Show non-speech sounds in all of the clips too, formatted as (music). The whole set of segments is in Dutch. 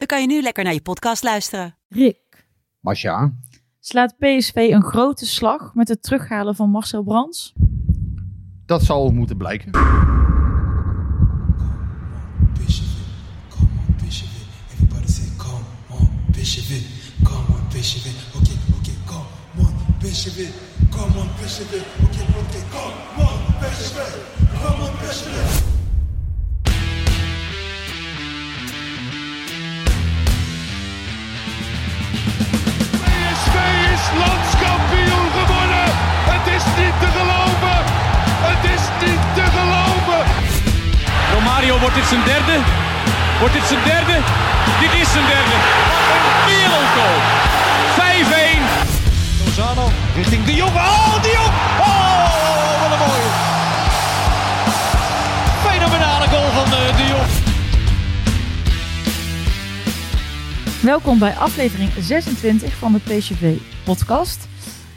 dan kan je nu lekker naar je podcast luisteren. Rick, Masja, slaat PSV een grote slag met het terughalen van Marcel Brands? dat zal moeten blijken. Come on, come on, landskampioen geworden. Het is niet te geloven. Het is niet te geloven. Romario, wordt dit zijn derde? Wordt dit zijn derde? Dit is zijn derde. Welkom bij aflevering 26 van de PSV podcast.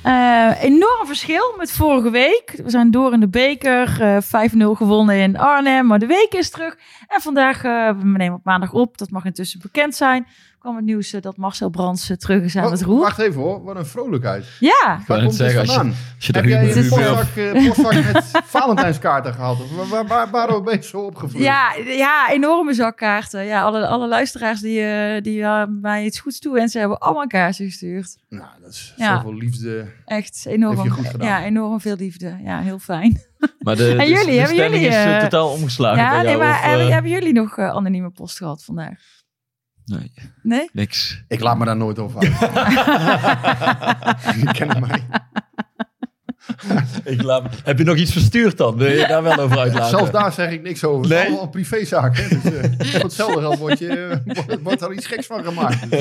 Eh, enorm verschil met vorige week. We zijn door in de beker, eh 5-0 gewonnen in Arnhem, maar de week is terug. En vandaag, eh, we nemen op maandag op, dat mag intussen bekend zijn, kwam het nieuws eh, dat Marcel Brands eh, terug is aan het roer. Wacht even hoor, wat een vrolijkheid. Ja, net komt dit zeggen, als je- als je Heb jij humor- postzak, eh, postzak met (laughs) Valentijnskaarten gehad? Of waar, waar, waar, waarom ben je zo opgevloeid? ja, ja, enorme zakkaarten. Ja, alle, alle luisteraars die, eh, die eh, mij iets goeds toewensen, hebben allemaal kaarten gestuurd. Nou, dat is Ja. zoveel liefde. Echt enorm. Heb je goed gedaan. Ja, enorm veel liefde. Ja, heel fijn. (laughs) Maar de, (laughs) En jullie, de hebben jullie, is totaal omgeslagen ja, bij nee, jou, maar of, hebben, hebben jullie nog anonieme post gehad vandaag? Nee, Nee? niks. Ik laat me daar nooit over uit. Je kent mij. Ik laat, heb je nog iets verstuurd dan? Wil je daar wel over uitlaten? Zelfs daar zeg ik niks over. Het is Nee? allemaal een privézaak. Hè? Dus, eh, hetzelfde geld wordt, je, eh, wordt, wordt er iets geks van gemaakt. (laughs)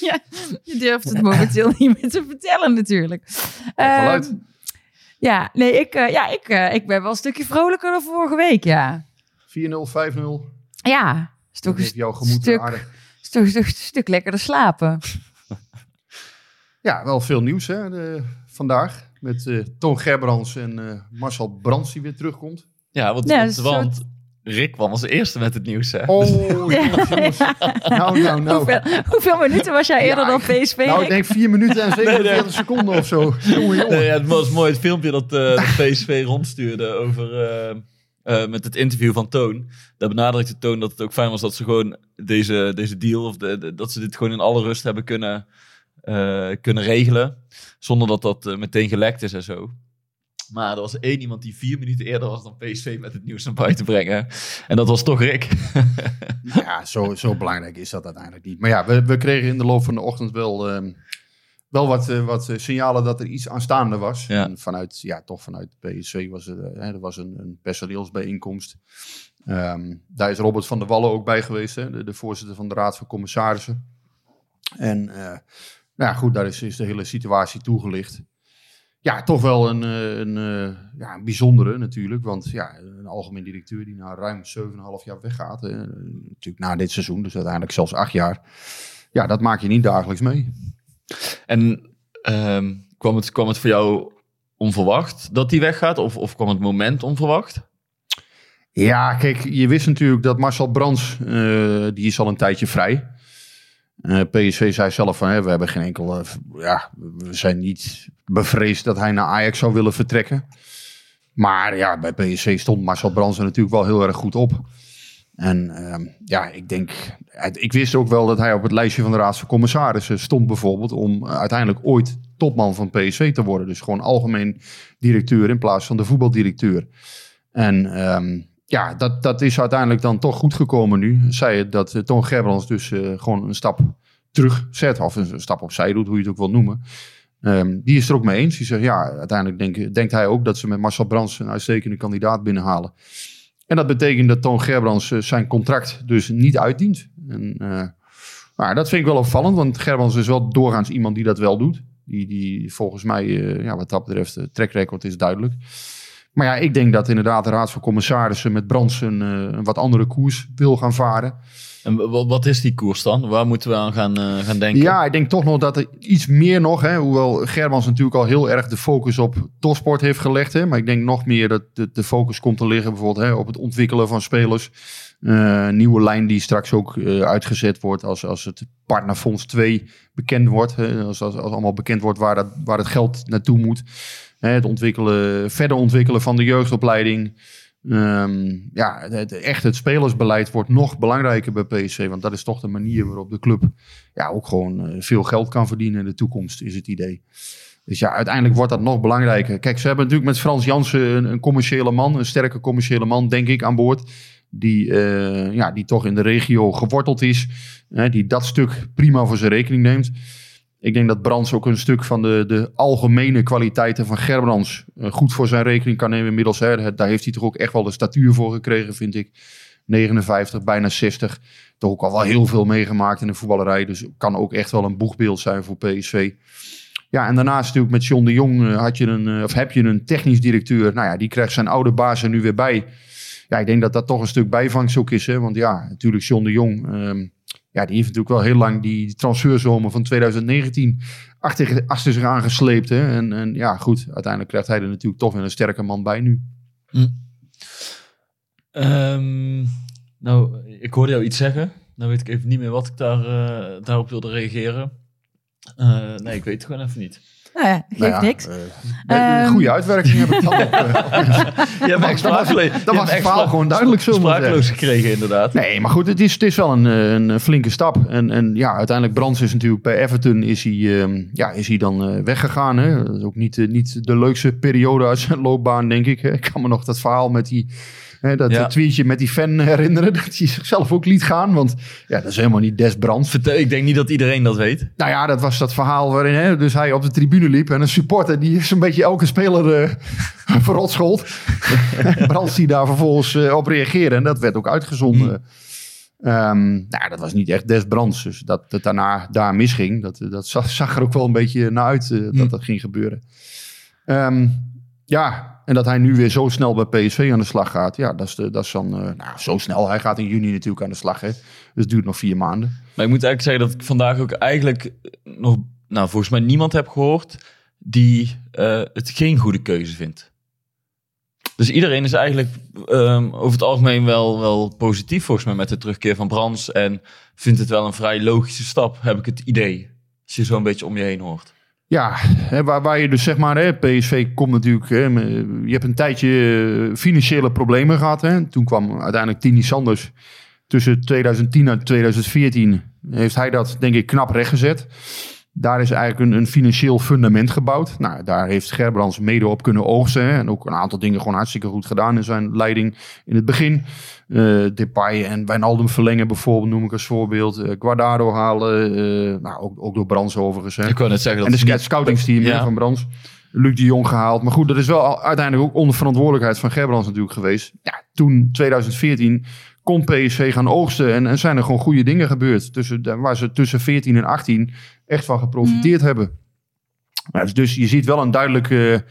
Ja, je durft het momenteel niet meer te vertellen natuurlijk. uit. Ehm, ja, nee, ik, eh, ja, ik, eh, ik ben wel een stukje vrolijker dan vorige week, ja. 4-0, 5-0. Ja, is toch Dat een heeft jouw gemoed stuk, aardig. is toch, is toch een stuk lekkerder slapen. (laughs) Ja, wel veel nieuws hè, de- vandaag. Met eh Toon Gerbrands en eh, Marcel Brands die weer terugkomt. Ja, want, Ja, want, soort- Rick kwam als eerste met het nieuws, hè? Oh, jongens, jongens. (laughs) Nou, nou, nou. Hoeveel, hoeveel minuten was jij eerder Ja, dan PSV? Nou, ik denk 4 minuten en 47 seconden of zo. Jongen, jongen. Nee, ja, het was mooi het filmpje dat eh, de PSV rondstuurde over, eh, met het interview van Toon. Daar benadrukte Toon dat het ook fijn was dat ze gewoon deze, deze deal, of de- dat ze dit gewoon in alle rust hebben kunnen, eh, kunnen regelen. Zonder dat dat eh, meteen gelekt is en zo. Maar er was één iemand die vier minuten eerder was dan PSV met het nieuws naar buiten brengen. En dat was toch Rick. Ja, zo, zo belangrijk is dat uiteindelijk niet. Maar ja, we, we kregen in de loop van de ochtend wel, ehm, wel wat, eh, wat eh, signalen dat er iets aanstaande was. Ja. En vanuit, ja, toch vanuit PSV was er, eh, hè, er was een, een personeelsbijeenkomst. Ehm, daar is Robert van der Wallen ook bij geweest, hè, de, de voorzitter van de Raad van Commissarissen. En nou ja, goed, daar is, is de hele situatie toegelicht. Ja, toch wel een, een, ja, een bijzondere natuurlijk. Want ja, een algemeen directeur die na ruim 7,5 jaar weggaat. natuurlijk na dit seizoen, dus uiteindelijk zelfs acht jaar. Ja, dat maak je niet dagelijks mee. En ehm, kwam, het, kwam het voor jou onverwacht dat hij weggaat? Of, of kwam het moment onverwacht? Ja, kijk, je wist natuurlijk dat Marcel Brands, eh, die is al een tijdje vrij. Eh PSV zei zelf van, hè, we hebben geen enkel, eh, ja, we zijn niet bevreesd dat hij naar Ajax zou willen vertrekken. Maar ja, bij PSV stond Marcel Brands er natuurlijk wel heel erg goed op. En ehm, ja, ik denk, ik wist ook wel dat hij op het lijstje van de Raad van Commissarissen stond bijvoorbeeld om uiteindelijk ooit topman van PSV te worden. Dus gewoon algemeen directeur in plaats van de voetbaldirecteur. En ehm, ja, dat, dat is uiteindelijk dan toch goed gekomen nu. Zij het dat uh, Gerbrands dus uh, gewoon een stap terug zet. Of een, stap opzij doet, hoe je het ook wil noemen. Um, die is er ook mee eens. Die zegt, ja, uiteindelijk denk, denkt hij ook dat ze met Marcel Brands een uitstekende kandidaat binnenhalen. En dat betekent dat Toon Gerbrands uh, zijn contract dus niet uitdient. En, nou, dat vind ik wel opvallend, want Gerbrands is wel doorgaans iemand die dat wel doet. Die, die volgens mij, ja, wat dat betreft, de track record is duidelijk. Maar ja, ik denk dat inderdaad de Raad van Commissarissen met Brands eh, een wat andere koers wil gaan varen. En wat is die koers dan? Waar moeten we aan gaan, uh, gaan denken? Ja, ik denk toch nog dat er iets meer nog, hè, hoewel Germans natuurlijk al heel erg de focus op topsport heeft gelegd. Hè, maar ik denk nog meer dat de, de focus komt te liggen bijvoorbeeld hè, op het ontwikkelen van spelers. Uh, nieuwe lijn die straks ook uh, uitgezet wordt als, als het Partnerfonds 2 bekend wordt. Hè, als, als, als allemaal bekend wordt waar, dat, waar het geld naartoe moet. Hè, het ontwikkelen, verder ontwikkelen van de jeugdopleiding. Um, ja, het, echt het spelersbeleid wordt nog belangrijker bij PSV. Want dat is toch de manier waarop de club ja, ook gewoon uh, veel geld kan verdienen in de toekomst, is het idee. Dus ja, uiteindelijk wordt dat nog belangrijker. Kijk, ze hebben natuurlijk met Frans Jansen een, commerciële man, een sterke commerciële man, denk ik, aan boord. Die, uh, ja, die toch in de regio geworteld is. Hè, die dat stuk prima voor zijn rekening neemt. Ik denk dat Brands ook een stuk van de, de algemene kwaliteiten van Gerbrands uh, goed voor zijn rekening kan nemen inmiddels. Hè. Daar heeft hij toch ook echt wel de statuur voor gekregen, vind ik. 59, bijna 60. Toch ook al wel heel veel meegemaakt in de voetballerij. Dus kan ook echt wel een boegbeeld zijn voor PSV. Ja, en daarnaast natuurlijk met John de Jong uh, had je een, uh, of heb je een technisch directeur. Nou ja, die krijgt zijn oude baas er nu weer bij. Ja, ik denk dat dat toch een stuk bijvangst ook is. Hè? Want ja, natuurlijk John de Jong... Um, ja, die heeft natuurlijk wel heel lang die transferzomer van 2019 achter, zich aangesleept. Hè? En, en ja, goed, uiteindelijk krijgt hij er natuurlijk toch weer een sterke man bij nu. Hm. Um, nou, ik hoorde jou iets zeggen. Nou weet ik even niet meer wat ik daar, uh, daarop wilde reageren. Uh, nee, ik weet het gewoon even niet. Nou ja, geeft nou ja, niks. Uh, um, goede uitwerking heb ik dan op. (laughs) ja, maar dat was, dat was het verhaal gewoon duidelijk zo. Sprakeloos gekregen inderdaad. Nee, maar goed, het is, het is wel een, een flinke stap. En, en ja, uiteindelijk Brands is natuurlijk bij Everton is hij, um, ja, is hij dan uh, weggegaan. Hè? Dat is ook niet, uh, niet de leukste periode uit zijn loopbaan, denk ik. Ik kan me nog dat verhaal met die Hè, dat ja. tweetje met die fan herinneren. (laughs) Dat hij zichzelf ook liet gaan. Want ja, dat is helemaal niet des brands. Ik denk niet dat iedereen dat weet. Nou ja, dat was dat verhaal waarin hè, dus hij op de tribune liep. En een supporter die zo'n beetje elke speler uh, (laughs) verrot schold. (laughs) Brands die daar vervolgens uh, op reageerde. En dat werd ook uitgezonden. Hmm. Um, nou, dat was niet echt des brands. Dus dat het daarna daar misging, dat, dat zag, zag er ook wel een beetje naar uit uh, dat dat ging gebeuren. Um, ja, en dat hij nu weer zo snel bij PSV aan de slag gaat. Ja, dat is, de, dat is dan uh, nou, zo snel. Hij gaat in juni natuurlijk aan de slag. Hè. Dus het duurt nog vier maanden. Maar ik moet eigenlijk zeggen dat ik vandaag ook eigenlijk nog... Nou, volgens mij niemand heb gehoord die uh, het geen goede keuze vindt. Dus iedereen is eigenlijk um, over het algemeen wel, wel positief volgens mij met de terugkeer van Brands. En vindt het wel een vrij logische stap, heb ik het idee. Als je zo een beetje om je heen hoort. Ja, waar, waar je dus zeg maar, hè, PSV komt natuurlijk, hè, je hebt een tijdje financiële problemen gehad. Hè. Toen kwam uiteindelijk Tini Sanders tussen 2010 en 2014. Heeft hij dat denk ik knap rechtgezet. Daar is eigenlijk een, een, financieel fundament gebouwd. Nou, daar heeft Gerbrands mede op kunnen oogsten. Hè, en ook een aantal dingen gewoon hartstikke goed gedaan in zijn leiding in het begin. Uh, Depay en Wijnaldum verlengen bijvoorbeeld, noem ik als voorbeeld. Uh, Guardado halen, uh, nou, ook, ook door Brands overigens. Hè. Ik kan net zeggen dat en de scoutingsteam ja. van Brands. Luc de Jong gehaald. Maar goed, dat is wel uiteindelijk ook onder verantwoordelijkheid van Gerbrands natuurlijk geweest. Ja, toen 2014 kon PSV gaan oogsten en, en zijn er gewoon goede dingen gebeurd. Tussen, waar ze tussen 14 en 18 echt van geprofiteerd mm. hebben. Nou, dus je ziet wel een duidelijke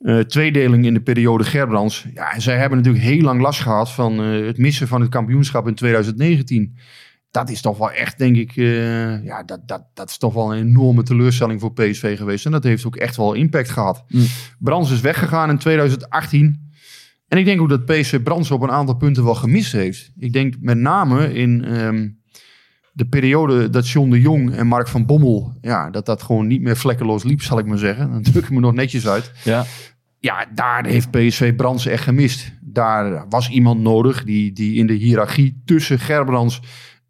uh, tweedeling in de periode Gerbrands. Ja, en zij hebben natuurlijk heel lang last gehad van uh, het missen van het kampioenschap in 2019. Dat is toch wel echt, denk ik, uh, ja, dat, dat, dat is toch wel een enorme teleurstelling voor PSV geweest. En dat heeft ook echt wel impact gehad. Mm. Brands is weggegaan in 2018. En ik denk ook dat PSV Brands op een aantal punten wel gemist heeft. Ik denk met name in um, de periode dat John de Jong en Mark van Bommel... Ja, dat dat gewoon niet meer vlekkeloos liep, zal ik maar zeggen. Dan druk ik me nog netjes uit. Ja. Ja, daar heeft PSV Brands echt gemist. daar was iemand nodig die, die in de hiërarchie tussen Gerbrands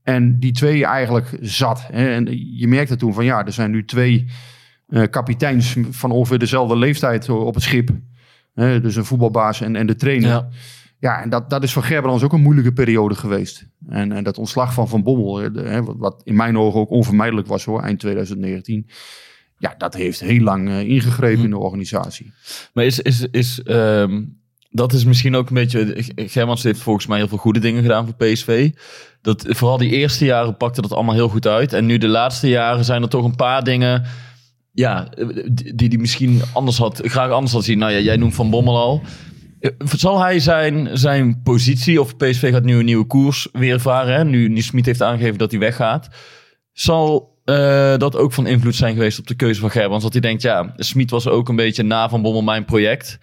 en die twee eigenlijk zat. En je merkte toen van ja, er zijn nu twee eh, kapiteins van ongeveer dezelfde leeftijd op het schip. Dus een voetbalbaas en, en de trainer. Ja. Ja, en dat, dat is voor Gerbrands ook een moeilijke periode geweest. En, en dat ontslag van Van Bommel, de- wat, wat in mijn ogen ook onvermijdelijk was hoor, eind 2019. Ja, dat heeft heel lang eh, ingegrepen in de organisatie. Maar is, is, is ehm, dat is misschien ook een beetje. Germans heeft volgens mij heel veel goede dingen gedaan voor PSV. Dat, vooral die eerste jaren pakte dat allemaal heel goed uit. En nu de laatste jaren zijn er toch een paar dingen. Ja, die die misschien anders had, graag anders had zien. Nou ja, jij noemt Van Bommel al. Eh, Zal hij zijn, zijn positie, of PSV gaat nu een nieuwe koers weer varen, hè? nu, nu Smit heeft aangegeven dat hij weggaat. Zal eh, dat ook van invloed zijn geweest op de keuze van Gerbrands? Dat hij denkt, ja, Smit was ook een beetje na Van Bommel mijn project.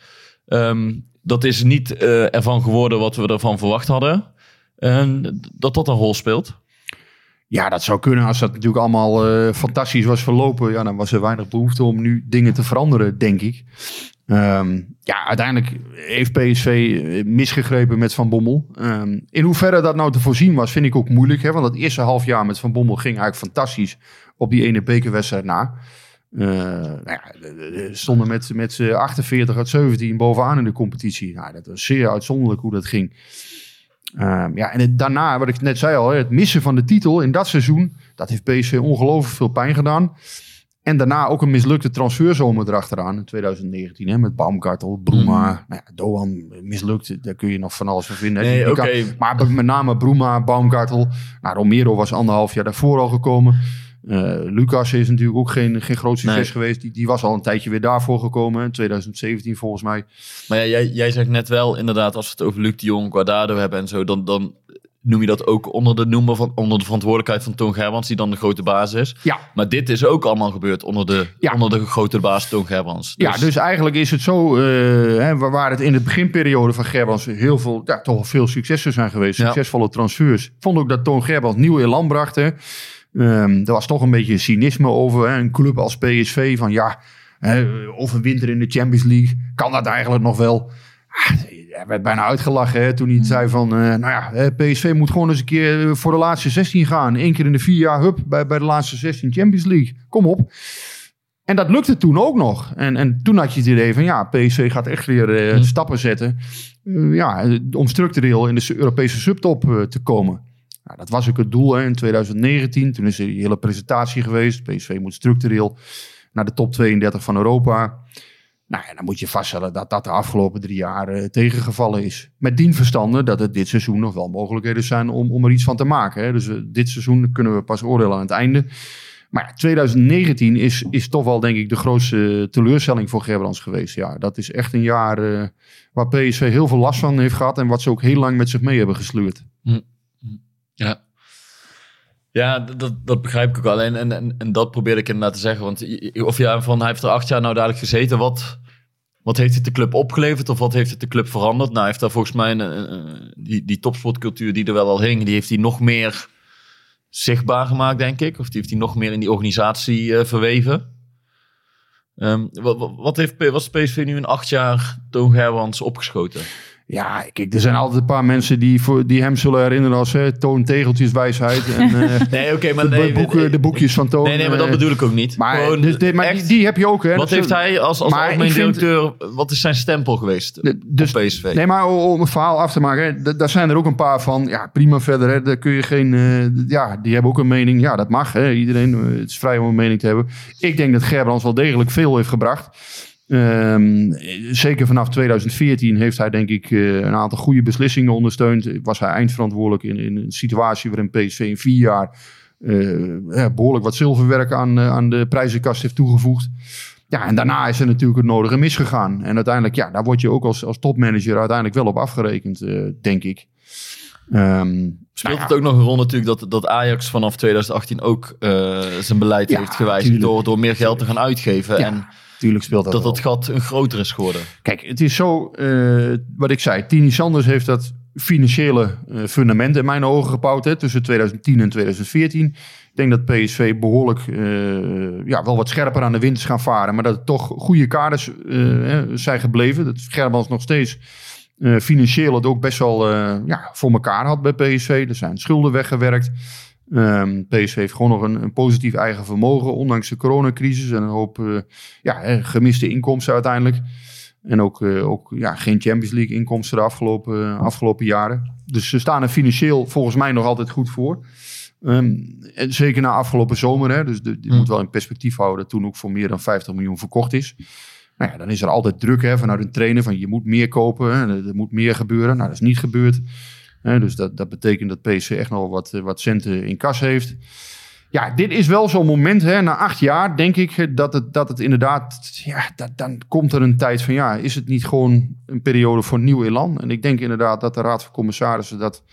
Ehm, dat is niet eh, ervan geworden wat we ervan verwacht hadden. En dat dat een rol speelt. Ja, dat zou kunnen. Als dat natuurlijk allemaal eh, fantastisch was verlopen, ja, dan was er weinig behoefte om nu dingen te veranderen, denk ik. Ehm, ja, uiteindelijk heeft PSV eh, misgegrepen met Van Bommel. Ehm, in hoeverre dat nou te voorzien was, vind ik ook moeilijk. Hè? Want het eerste half jaar met Van Bommel ging eigenlijk fantastisch op die ene bekerwedstrijd na. Eh, nou ja, de- de- de- stonden met, met z'n 48 uit 17 bovenaan in de competitie. Nou, dat was zeer uitzonderlijk hoe dat ging. Ehm, ja, en het, daarna, wat ik net zei al, het missen van de titel in dat seizoen, dat heeft PSV ongelooflijk veel pijn gedaan. En daarna ook een mislukte transferzomer erachteraan in 2019. Hè, met Baumgartel, Bruma, nou ja, Doan mislukt. Daar kun je nog van alles van vinden. hè. Nee, Die- die oké. kan- maar met name Bruma, Baumgartel. Nou, Romero was anderhalf jaar daarvoor al gekomen. Eh, Lucas is natuurlijk ook geen, geen groot succes Nee. geweest. Die, die was al een tijdje weer daarvoor gekomen. In 2017 volgens mij. Maar ja, jij, jij zegt net wel, inderdaad, als we het over Luc de Jong, Guardado hebben en zo, dan, dan noem je dat ook onder de, noemer van, onder de verantwoordelijkheid van Toon Gerbrands, die dan de grote baas is. Ja, Maar dit is ook allemaal gebeurd onder de, Ja. onder de grote baas Toon Gerbrands. Ja, dus eigenlijk is het zo, eh, hè, waar het in de beginperiode van Gerbrands heel veel, ja, toch veel successen zijn geweest. Succesvolle transfers. Ik vond ook dat Toon Gerbrands nieuw elan bracht. Hè. Ehm, er was toch een beetje cynisme over. Hè. Een club als PSV van ja, hè, of een winter in de Champions League. Kan dat eigenlijk nog wel? Ah, Hij werd bijna uitgelachen hè, toen hij zei van, eh, nou ja, PSV moet gewoon eens een keer voor de laatste 16 gaan. Eén keer in de vier jaar, hup, bij, bij de laatste 16 Champions League. Kom op. En dat lukte toen ook nog. En, en toen had je het idee van ja, PSV gaat echt weer eh, stappen zetten. eh, ja, om structureel in de Europese subtop eh, te komen. Nou, dat was ook het doel hè, in 2019. Toen is er die hele presentatie geweest. PSV moet structureel naar de top 32 van Europa. Nou, en dan moet je vaststellen dat dat de afgelopen drie jaar eh, tegengevallen is. Met dien verstande dat het dit seizoen nog wel mogelijkheden zijn om, om er iets van te maken. Hè. Dus eh, dit seizoen kunnen we pas oordelen aan het einde. Maar ja, 2019 is, is toch wel denk ik de grootste teleurstelling voor Gerbrands geweest. Ja, dat is echt een jaar eh, waar PSV heel veel last van heeft gehad. En wat ze ook heel lang met zich mee hebben gesleurd. Ja. Ja, dat, dat begrijp ik ook wel. En, en, en, dat probeerde ik inderdaad te zeggen. Want of ja, van hij heeft er acht jaar nou dadelijk gezeten. Wat, wat heeft het de club opgeleverd? Of wat heeft het de club veranderd? Nou, heeft daar volgens mij die, die topsportcultuur die er wel al hing. Die heeft hij nog meer zichtbaar gemaakt, denk ik. Of die heeft hij nog meer in die organisatie eh, verweven. Ehm, wat, wat- heeft wat PSV nu in acht jaar Toon Gerbrands opgeschoten? Ja, kijk, er zijn altijd een paar mensen die, voor, die hem zullen herinneren als hè, Toon Tegeltjeswijsheid. En (laughs) eh, Nee, oké, maar de, nee, boeken, de boekjes van Toon. Nee, nee, maar dat eh, bedoel ik ook niet. Maar, Gewoon dus maar die, echt- die heb je ook. Hè. Wat heeft hij als, als algemeen directeur, wat is zijn stempel geweest De- dus- PSV? Nee, maar om het verhaal af te maken, hè, daar zijn er ook een paar van. Ja, prima verder. Hè, daar kun je geen. eh, ja, die hebben ook een mening. Ja, dat mag. Hè, iedereen het is vrij om een mening te hebben. Ik denk dat Gerbrands wel degelijk veel heeft gebracht. Ehm, zeker vanaf 2014 heeft hij denk ik eh, een aantal goede beslissingen ondersteund. Was hij eindverantwoordelijk in, in een situatie waarin PSV in vier jaar eh, ja, behoorlijk wat zilverwerk aan, eh, aan de prijzenkast heeft toegevoegd. Ja, en daarna is er natuurlijk het nodige misgegaan. En uiteindelijk, ja, daar word je ook als, als topmanager uiteindelijk wel op afgerekend, denk ik. Ehm, Speelt nou het ook nog een rol natuurlijk dat, dat Ajax vanaf 2018 ook zijn beleid Ja, heeft gewijzigd door, door meer geld te gaan uitgeven. Ja, en Tuurlijk speelt dat dat gat een groter is geworden. Kijk, het is zo, eh, wat ik zei, Tini Sanders heeft dat financiële eh, fundament in mijn ogen gebouwd hè, tussen 2010 en 2014. Ik denk dat PSV behoorlijk eh, ja, wel wat scherper aan de wind is gaan varen, maar dat het toch goede kaders eh, hè, zijn gebleven. Dat Gerbrands nog steeds eh, financieel het ook best wel eh, ja, voor elkaar had bij PSV. Er zijn schulden weggewerkt. Ehm, PSV heeft gewoon nog een, een positief eigen vermogen, ondanks de coronacrisis en een hoop eh, ja, eh, gemiste inkomsten uiteindelijk. En ook, eh, ook ja, geen Champions League inkomsten de afgelopen, afgelopen jaren. Dus ze staan er financieel volgens mij nog altijd goed voor. Ehm, en zeker na afgelopen zomer. Hè, dus de, je Hmm. moet wel in perspectief houden dat toen ook voor meer dan 50 miljoen verkocht is. Nou ja, dan is er altijd druk hè, vanuit een trainer van je moet meer kopen. Hè, er moet meer gebeuren. Nou, dat is niet gebeurd. Dus dat, dat betekent dat PSV echt nog wat, eh, wat centen in kas heeft. Ja, dit is wel zo'n moment, hè, na acht jaar denk ik, eh, dat het, dat het inderdaad, ja, dat, dan komt er een tijd van, ja, is het niet gewoon een periode voor nieuw elan? En ik denk inderdaad dat de Raad van Commissarissen dat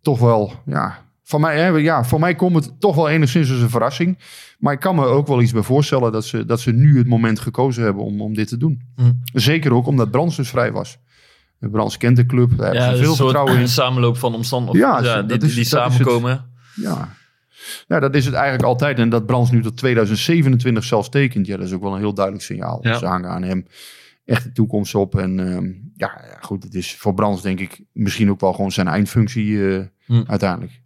toch wel, ja, van mij, hè, ja, voor mij komt het toch wel enigszins als een verrassing. Maar ik kan me ook wel iets bij voorstellen dat ze, dat ze nu het moment gekozen hebben om, om dit te doen. Hm. Zeker ook omdat Brands dus vrij was. Brands kent de club, daar hebben Ja, ze dus veel vertrouwen in. (laughs) samenloop van omstandigheden Ja, ja, die, is- die samenkomen. Ja. ja, dat is het eigenlijk altijd. En dat Brands nu tot 2027 zelfs tekent, ja, dat is ook wel een heel duidelijk signaal. Ja. Ze hangen aan hem echt de toekomst op. En ehm, ja, goed, het is voor Brands denk ik misschien ook wel gewoon zijn eindfunctie eh, Hm. uiteindelijk.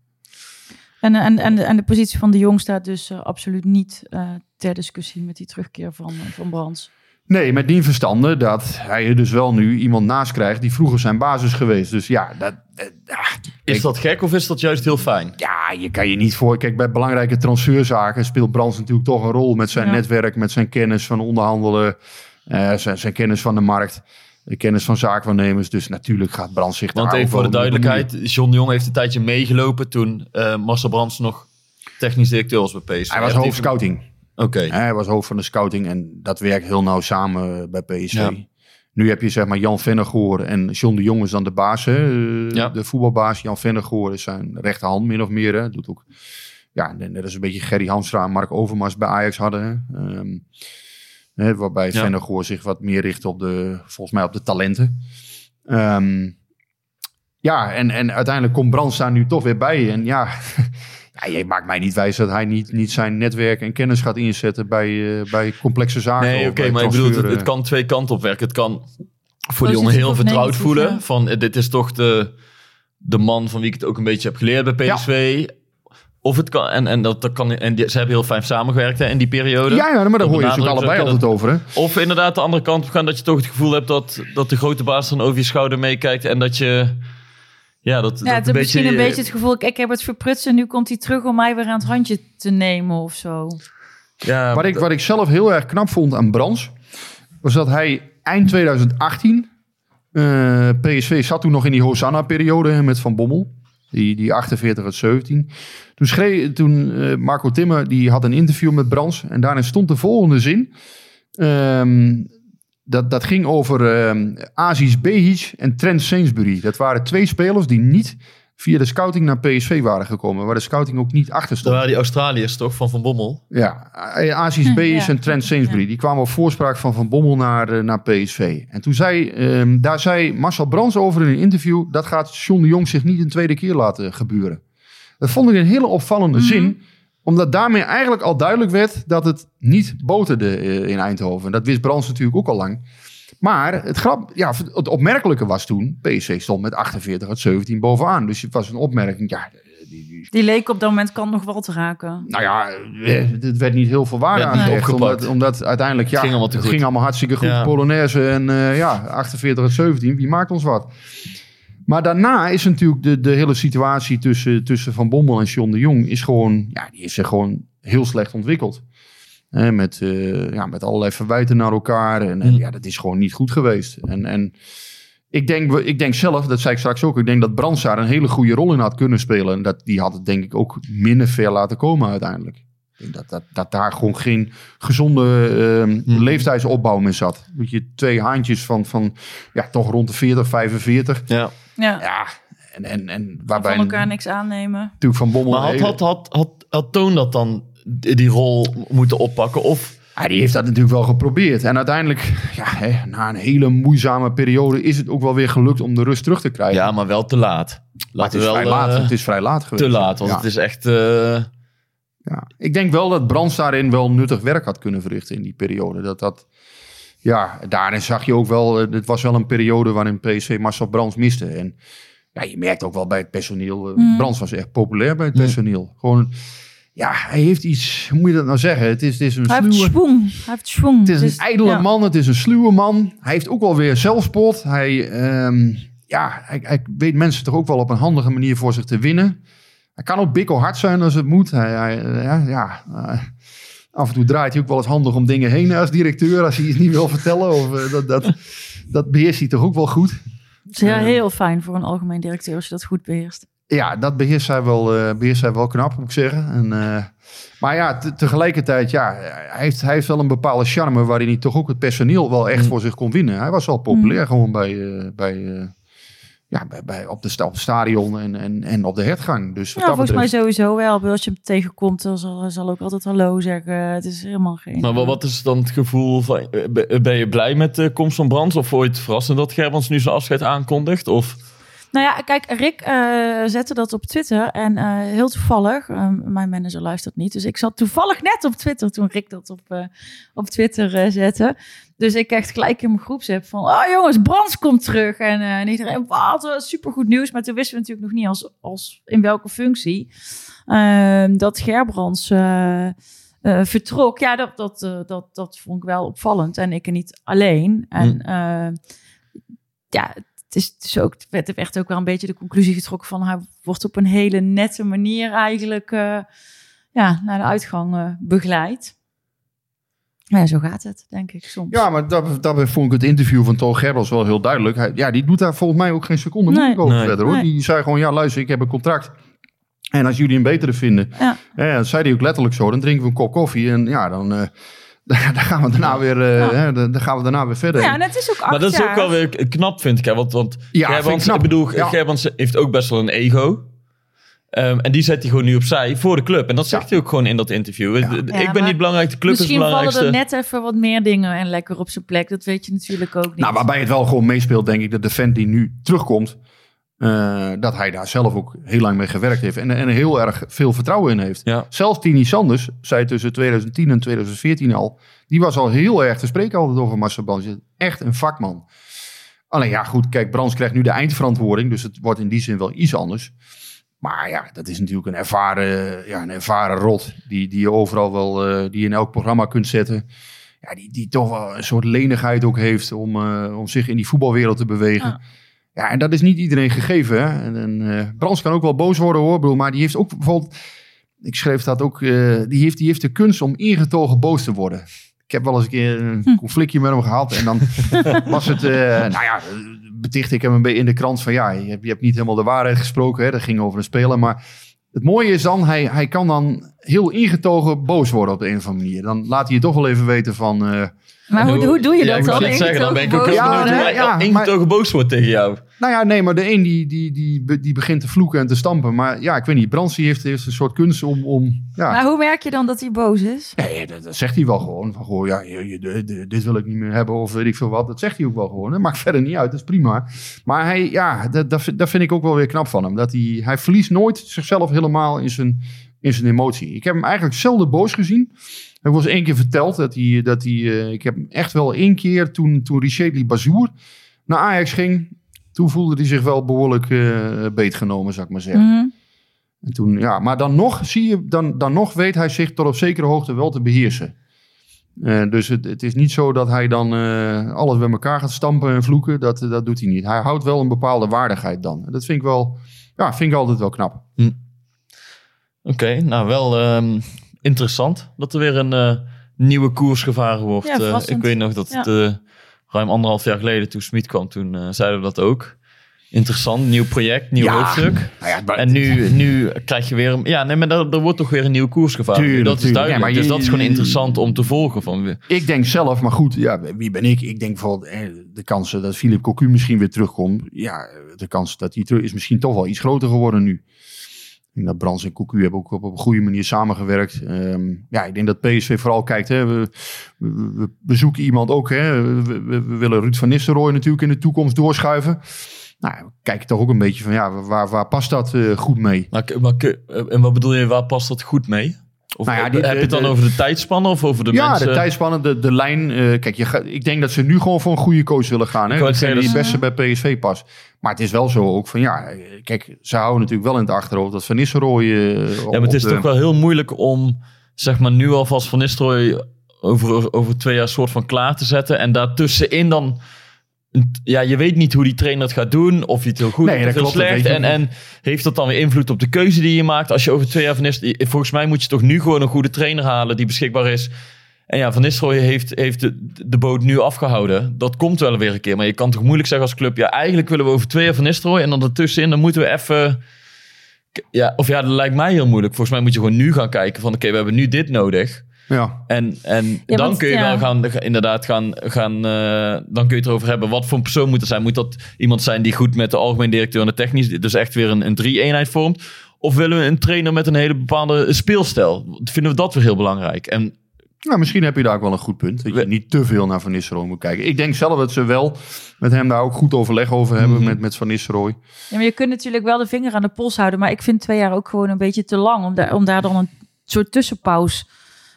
En, en, en, de, en de positie van de Jong staat dus eh, absoluut niet eh, ter discussie met die terugkeer van, van Brands. Nee, met die verstande dat hij er dus wel nu iemand naast krijgt die vroeger zijn basis geweest. Dus ja, dat, eh, ja, Is dat gek of is dat juist heel fijn? Ja, je kan je niet voor. Kijk, bij belangrijke transferzaken speelt Brands natuurlijk toch een rol met zijn Ja. netwerk, met zijn kennis van onderhandelen, eh, zijn, zijn kennis van de markt, de kennis van zaakwaarnemers. Dus natuurlijk gaat Brands zich Want even voor de duidelijkheid, John de Jong heeft een tijdje meegelopen toen eh, Marcel Brands nog technisch directeur was bij PSV. Hij was hoofd scouting. Oké. Hij was hoofd van de scouting en dat werkt heel nauw samen bij PSV. Ja. Nu heb je zeg maar Jan Vennegoor en John de Jong is dan de baas, hè, eh, Ja. de voetbalbaas. Jan Vennegoor is zijn rechterhand min of meer. Hè. Doet ook, ja, net als een beetje Gerry Hamstra en Mark Overmars bij Ajax hadden. Hè. Ehm, hè, waarbij Ja. Vennegoor zich wat meer richt op de, volgens mij op de talenten. Ehm, ja, en, en uiteindelijk komt Brands daar nu toch weer bij. En ja, (laughs) ja, je maakt mij niet wijs dat hij niet, niet zijn netwerk en kennis gaat inzetten bij, eh, bij complexe zaken. Nee, oké, maar ik bedoel, het, het kan twee kanten op werken. Het kan voor die jongen heel vertrouwd negatief, voelen. ja. Van, eh, dit is toch de, de man van wie ik het ook een beetje heb geleerd bij PSV. Of het kan, en, en, dat, dat kan, en die- ze hebben heel fijn samengewerkt hè, in die periode. Ja, ja, maar daar hoor je ze allebei altijd over. Hè? Of inderdaad de andere kant op gaan, dat je toch het gevoel hebt dat, dat de grote baas dan over je schouder meekijkt. En dat je, ja, dat, Ja, dat het een is misschien beetje... een beetje het gevoel, ik, ik heb het verprutst en nu komt hij terug om mij weer aan het handje te nemen of zo. ja, Wat ik, wat ik zelf heel erg knap vond aan Brands, was dat hij eind 2018, eh, PSV zat toen nog in die Hosanna-periode met Van Bommel, die, die 48 uit 17. Toen, schreef, toen eh, Marco Timmer, die had een interview met Brands en daarin stond de volgende zin. Ehm, dat, dat ging over ehm Aziz Behic en Trent Sainsbury. Dat waren twee spelers die niet via de scouting naar PSV waren gekomen, waar de scouting ook niet achter dat stond. waren die Australiërs toch, van Van Bommel? Ja, Aziz Bees Ja. en Trent Sainsbury. Die kwamen op voorspraak van Van Bommel naar, eh, naar PSV. En toen zei, ehm, daar zei Marcel Brands over in een interview... dat gaat John de Jong zich niet een tweede keer laten gebeuren. Dat vond ik een hele opvallende zin... omdat daarmee eigenlijk al duidelijk werd... dat het niet boterde eh, in Eindhoven. Dat wist Brands natuurlijk ook al lang. Maar het, grap, ja, het opmerkelijke was toen... PSV stond met 48 uit 17 bovenaan. Dus het was een opmerking... Ja, die, die Die leek op dat moment kan nog wel te raken. nou ja, eh, het werd niet heel veel waarde aangehecht. opgepakt. Omdat, omdat uiteindelijk, ja, Het ging allemaal te het goed. ging allemaal hartstikke goed. Ja. Polonaise en eh, ja, 48 en 17, wie maakt ons wat? Maar daarna is natuurlijk de, de hele situatie tussen, tussen Van Bommel en John de Jong... is gewoon, ja, die is zich gewoon heel slecht ontwikkeld. Hè, met, eh, ja, met allerlei verwijten naar elkaar. En, en Mm. ja, dat is gewoon niet goed geweest. En, en ik, denk, ik denk zelf, dat zei ik straks ook... ik denk dat Brands daar een hele goede rol in had kunnen spelen. En dat, die had het denk ik ook minder ver laten komen uiteindelijk. Ik denk dat, dat, dat daar gewoon geen gezonde ehm, Hmm. leeftijdsopbouw meer zat. Weet je, twee haantjes van, van ja, toch rond de 40, 45. Ja. Ja, Ja, en, en, en waarbij van elkaar niks aannemen. natuurlijk Van Bommel... Maar had, had, had, had, had Toon dat dan die rol moeten oppakken? Of Ja, die heeft dat natuurlijk wel geprobeerd. En uiteindelijk, ja, hè, na een hele moeizame periode... is het ook wel weer gelukt om de rust terug te krijgen. ja, maar wel te laat. maar het is, we wel vrij laat. eh, het is vrij laat geweest. te laat, want Ja. het is echt. eh, Ja. Ik denk wel dat Brands daarin wel nuttig werk had kunnen verrichten in die periode. Dat dat, ja, daarin zag je ook wel, eh, het was wel een periode waarin PSV Marcel Brands miste. En ja, je merkt ook wel bij het personeel, eh, Mm. Brands was echt populair bij het Mm. personeel. Gewoon, ja, hij heeft iets, hoe moet je dat nou zeggen? Het is, het is een Hij heeft sluwe... Hij heeft schwung. Het is Dus, een ijdele ja. man, het is een sluwe man. Hij heeft ook wel weer zelfspot. Hij, ehm, ja, hij, hij weet mensen toch ook wel op een handige manier voor zich te winnen. Hij kan ook bikkelhard zijn als het moet. Hij, hij, eh, ja, ja, eh, af en toe draait hij ook wel eens handig om dingen heen als directeur. Als hij iets niet wil vertellen. Of, eh, dat, dat, dat beheerst hij toch ook wel goed. Het is heel, heel fijn voor een algemeen directeur als je dat goed beheerst. Ja, dat beheerst hij wel, eh, beheerst hij wel knap, moet ik zeggen. En, eh, maar ja, te- tegelijkertijd, ja, hij heeft, hij heeft wel een bepaalde charme waarin hij toch ook het personeel wel echt Mm. voor zich kon winnen. Hij was wel populair gewoon bij, eh, bij, eh, ja, bij, bij, op, de, sta- op het stadion en, en, en op de hertgang. Dus wat Ja, dat volgens mij sowieso wel. Als je hem tegenkomt, dan zal hij zal ook altijd hallo zeggen. Het is helemaal geen... Maar wel, wat is dan het gevoel van, eh, ben- ben je blij met de komst van Brands? Of vond je het verrassend dat Gerbrands nu zijn afscheid aankondigt? Of, Nou ja, kijk, Rick eh, zette dat op Twitter. En eh, heel toevallig, eh, mijn manager luistert niet. Dus ik zat toevallig net op Twitter toen Rick dat op, op Twitter zette. Dus ik echt gelijk in mijn groepsapp van... Oh jongens, Brands komt terug. En, en iedereen, wat, supergoed nieuws. Maar toen wisten we natuurlijk nog niet als, als in welke functie. Ehm, dat Gerbrands... eh, eh, vertrok, ja, dat, dat, dat, dat vond ik wel opvallend. En ik er niet alleen. En eh, ja, het is, is ook, het werd, er werd ook wel een beetje de conclusie getrokken van hij wordt op een hele nette manier eigenlijk eh, ja, naar de uitgang eh, begeleid. Ja, zo gaat het, denk ik soms. ja, maar dat, dat vond ik het interview van Toon Gerbels wel heel duidelijk. Hij, ja, die doet daar volgens mij ook geen seconde Nee. moeilijk over Nee. verder. Hoor. Nee. Die zei gewoon, ja luister, ik heb een contract. En als jullie een betere vinden, Ja. hè, dat zei hij ook letterlijk zo, dan drinken we een kop koffie. En ja, dan, eh, (laughs) dan gaan we daarna weer, eh, Ja. hè, dan dan gaan we daarna weer verder. ja, en het is ook acht maar dat is ook jaar. wel weer knap, vind ik. Hè? Want, want Ja, vind ik ik bedoel, Ja. Heeft ook best wel een ego. Ehm, en die zet hij gewoon nu opzij voor de club. En dat zegt Ja. hij ook gewoon in dat interview. Ja, ik ben niet belangrijk, de club is Misschien vallen er net even wat meer dingen en lekker op zijn plek. Dat weet je natuurlijk ook niet. Nou, waarbij het wel gewoon meespeelt, denk ik, dat de vent die nu terugkomt, eh, dat hij daar zelf ook heel lang mee gewerkt heeft en, en heel erg veel vertrouwen in heeft. Ja. Zelfs Tini Sanders zei tussen 2010 en 2014 al, die was al heel erg te spreken altijd over Marcel Brands. Echt een vakman. Alleen ja, goed, kijk, Brands krijgt nu de eindverantwoording, dus het wordt in die zin wel iets anders. Maar ja, dat is natuurlijk een ervaren, ja, een ervaren rot, die, die je overal wel, eh, die je in elk programma kunt zetten ja, die, die toch wel een soort lenigheid ook heeft om, eh, om zich in die voetbalwereld te bewegen. Ja. Ja, en dat is niet iedereen gegeven. Hè? En, en, eh, Brands kan ook wel boos worden hoor, bedoel, maar die heeft ook bijvoorbeeld, ik schreef dat ook, eh, die, heeft, die heeft de kunst om ingetogen boos te worden. Ik heb wel eens een keer een conflictje met hem gehad en dan (laughs) was het, eh, nou ja, beticht ik hem een beetje in de krant van ja, je hebt, je hebt niet helemaal de waarheid gesproken. Hè? Dat ging over een speler, maar het mooie is dan, hij, hij kan dan heel ingetogen boos worden op de een of andere manier. Dan laat hij je toch wel even weten van... eh, maar hoe, hoe doe je Ja, dat ik dan? net zeggen, dan ben ik ook Ingetogen heel Ja, benieuwd hoe nee, hij ja, maar- ingetogen boos wordt tegen jou. nou ja, nee, maar de een die, die, die, die begint te vloeken en te stampen. Maar ja, ik weet niet, Brands die heeft, heeft een soort kunst om... om ja, Maar hoe merk je dan dat hij boos is? nee, dat, dat zegt hij wel gewoon. Van, goh, ja, je, je- de- de- dit wil ik niet meer hebben of weet ik veel wat. Dat zegt hij ook wel gewoon. Dat maakt verder niet uit, dat is prima. Maar hij, ja, dat, dat, vind- dat vind ik ook wel weer knap van hem. Dat hij, hij verliest nooit zichzelf helemaal in zijn, in zijn emotie. Ik heb hem eigenlijk zelden boos gezien. Hij was één keer verteld dat hij, dat hij eh, ik heb hem echt wel één keer toen, toen Richetli Bazour naar Ajax ging. Toen voelde hij zich wel behoorlijk eh beetgenomen, zou ik maar zeggen. Mhm. En toen, ja, maar dan nog, zie je, dan, dan nog weet hij zich tot op zekere hoogte wel te beheersen. Eh, dus het, het is niet zo dat hij dan eh, alles bij elkaar gaat stampen en vloeken. Dat, dat doet hij niet. Hij houdt wel een bepaalde waardigheid dan. En dat vind ik wel, ja, vind ik altijd wel knap. Oké, nou wel ehm, interessant dat er weer een eh, nieuwe koers gevaren wordt. Ja, Eh, ik weet nog dat het eh, ruim anderhalf jaar geleden toen Smit kwam, toen eh, zeiden we dat ook. Interessant, nieuw project, nieuw Ja. hoofdstuk. Nou ja, maar- En nu, nu krijg je weer... een- Ja, nee, maar er, er wordt toch weer een nieuwe koers gevaren. Tuurlijk, dat is duidelijk. Ja, maar dus dat is gewoon interessant om te volgen. Van, weer- Ik denk zelf, maar goed, ja, wie ben ik? Ik denk bijvoorbeeld eh, de kans dat Philip Cocu misschien weer terugkomt. Ja, de kans dat hij terug is misschien toch wel iets groter geworden nu. Dat Brands en Cocu hebben ook op, een goede manier samengewerkt. Ehm, ja, ik denk dat PSV vooral kijkt. Hè, we, we, zoeken iemand ook. Hè, we, willen Ruud van Nistelrooy natuurlijk in de toekomst doorschuiven. Nou, we kijken toch ook een beetje van ja, waar, waar past dat eh, goed mee? Maar, en wat bedoel je, waar past dat goed mee? Of Nou ja, die- heb je het dan over de tijdspannen of over de ja, mensen? de tijdspannen, de, de lijn. eh, kijk, je ik denk dat ze nu gewoon voor een goede coach willen gaan. Hè? Ik wou Dat die beste bij PSV pas. Maar het is wel zo ook van ja, eh, kijk, ze houden natuurlijk wel in het achterhoofd dat Van Nistelrooy. eh, Ja, maar het is toch wel heel moeilijk om, zeg maar, nu alvast Van Nistelrooy over, over twee jaar soort van klaar te zetten. En daartussenin dan... Ja, je weet niet hoe die trainer het gaat doen. Of hij het heel goed Nee, of heel klopt, slecht. En, en heeft dat dan weer invloed op de keuze die je maakt? Als je over twee jaar Van Nistelrooy... Volgens mij moet je toch nu gewoon een goede trainer halen die beschikbaar is. En ja, Van Nistelrooy heeft, heeft de, de boot nu afgehouden. Dat komt wel weer een keer. Maar je kan toch moeilijk zeggen als club... Ja, eigenlijk willen we over twee jaar Van Nistelrooy. En dan ertussenin, dan moeten we even... Ja, of ja, dat lijkt mij heel moeilijk. Volgens mij moet je gewoon nu gaan kijken van... Oké, we hebben nu dit nodig. Ja, En, en Ja, dan want- kun je ja. wel gaan, inderdaad gaan... gaan eh, dan kun je het erover hebben. Wat voor een persoon moet er zijn? Moet dat iemand zijn die goed met de algemeen directeur en de technisch... Dus echt weer een, een drie-eenheid vormt? Of willen we een trainer met een hele bepaalde speelstijl? Vinden we dat weer heel belangrijk? En nou, misschien heb je daar ook wel een goed punt. Dat je niet te veel naar Van Nistelrooy moet kijken. Ik denk zelf dat ze wel met hem daar ook goed overleg over hebben. Mhm. Met, met Van Nistelrooy. Ja, maar je kunt natuurlijk wel de vinger aan de pols houden. Maar ik vind twee jaar ook gewoon een beetje te lang om daar, om daar dan een soort tussenpauze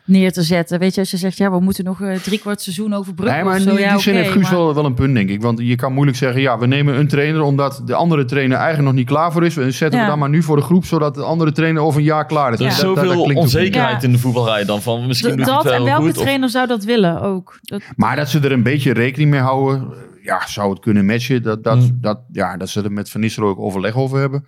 neer te zetten. Weet je, als je zegt, ja, we moeten nog eh, drie kwart seizoen overbruggen Nee, maar of in die, ja, die zin heeft Guus maar- wel, wel een punt, denk ik. Want je kan moeilijk zeggen, ja, we nemen een trainer omdat de andere trainer eigenlijk nog niet klaar voor is. En zetten Ja. we dan maar nu voor de groep, zodat de andere trainer over een jaar klaar is. er is Dat- dat- dat zoveel onzekerheid Ja. in de voetbalrij dan van... Misschien dat, het wel en welke goed. of- trainer zou dat willen ook? Dat, Maar dat ze er een beetje rekening mee houden, ja, zou het kunnen matchen. Dat, dat, Hmm. dat, ja, dat ze er met Van Nistelrooy ook overleg over hebben.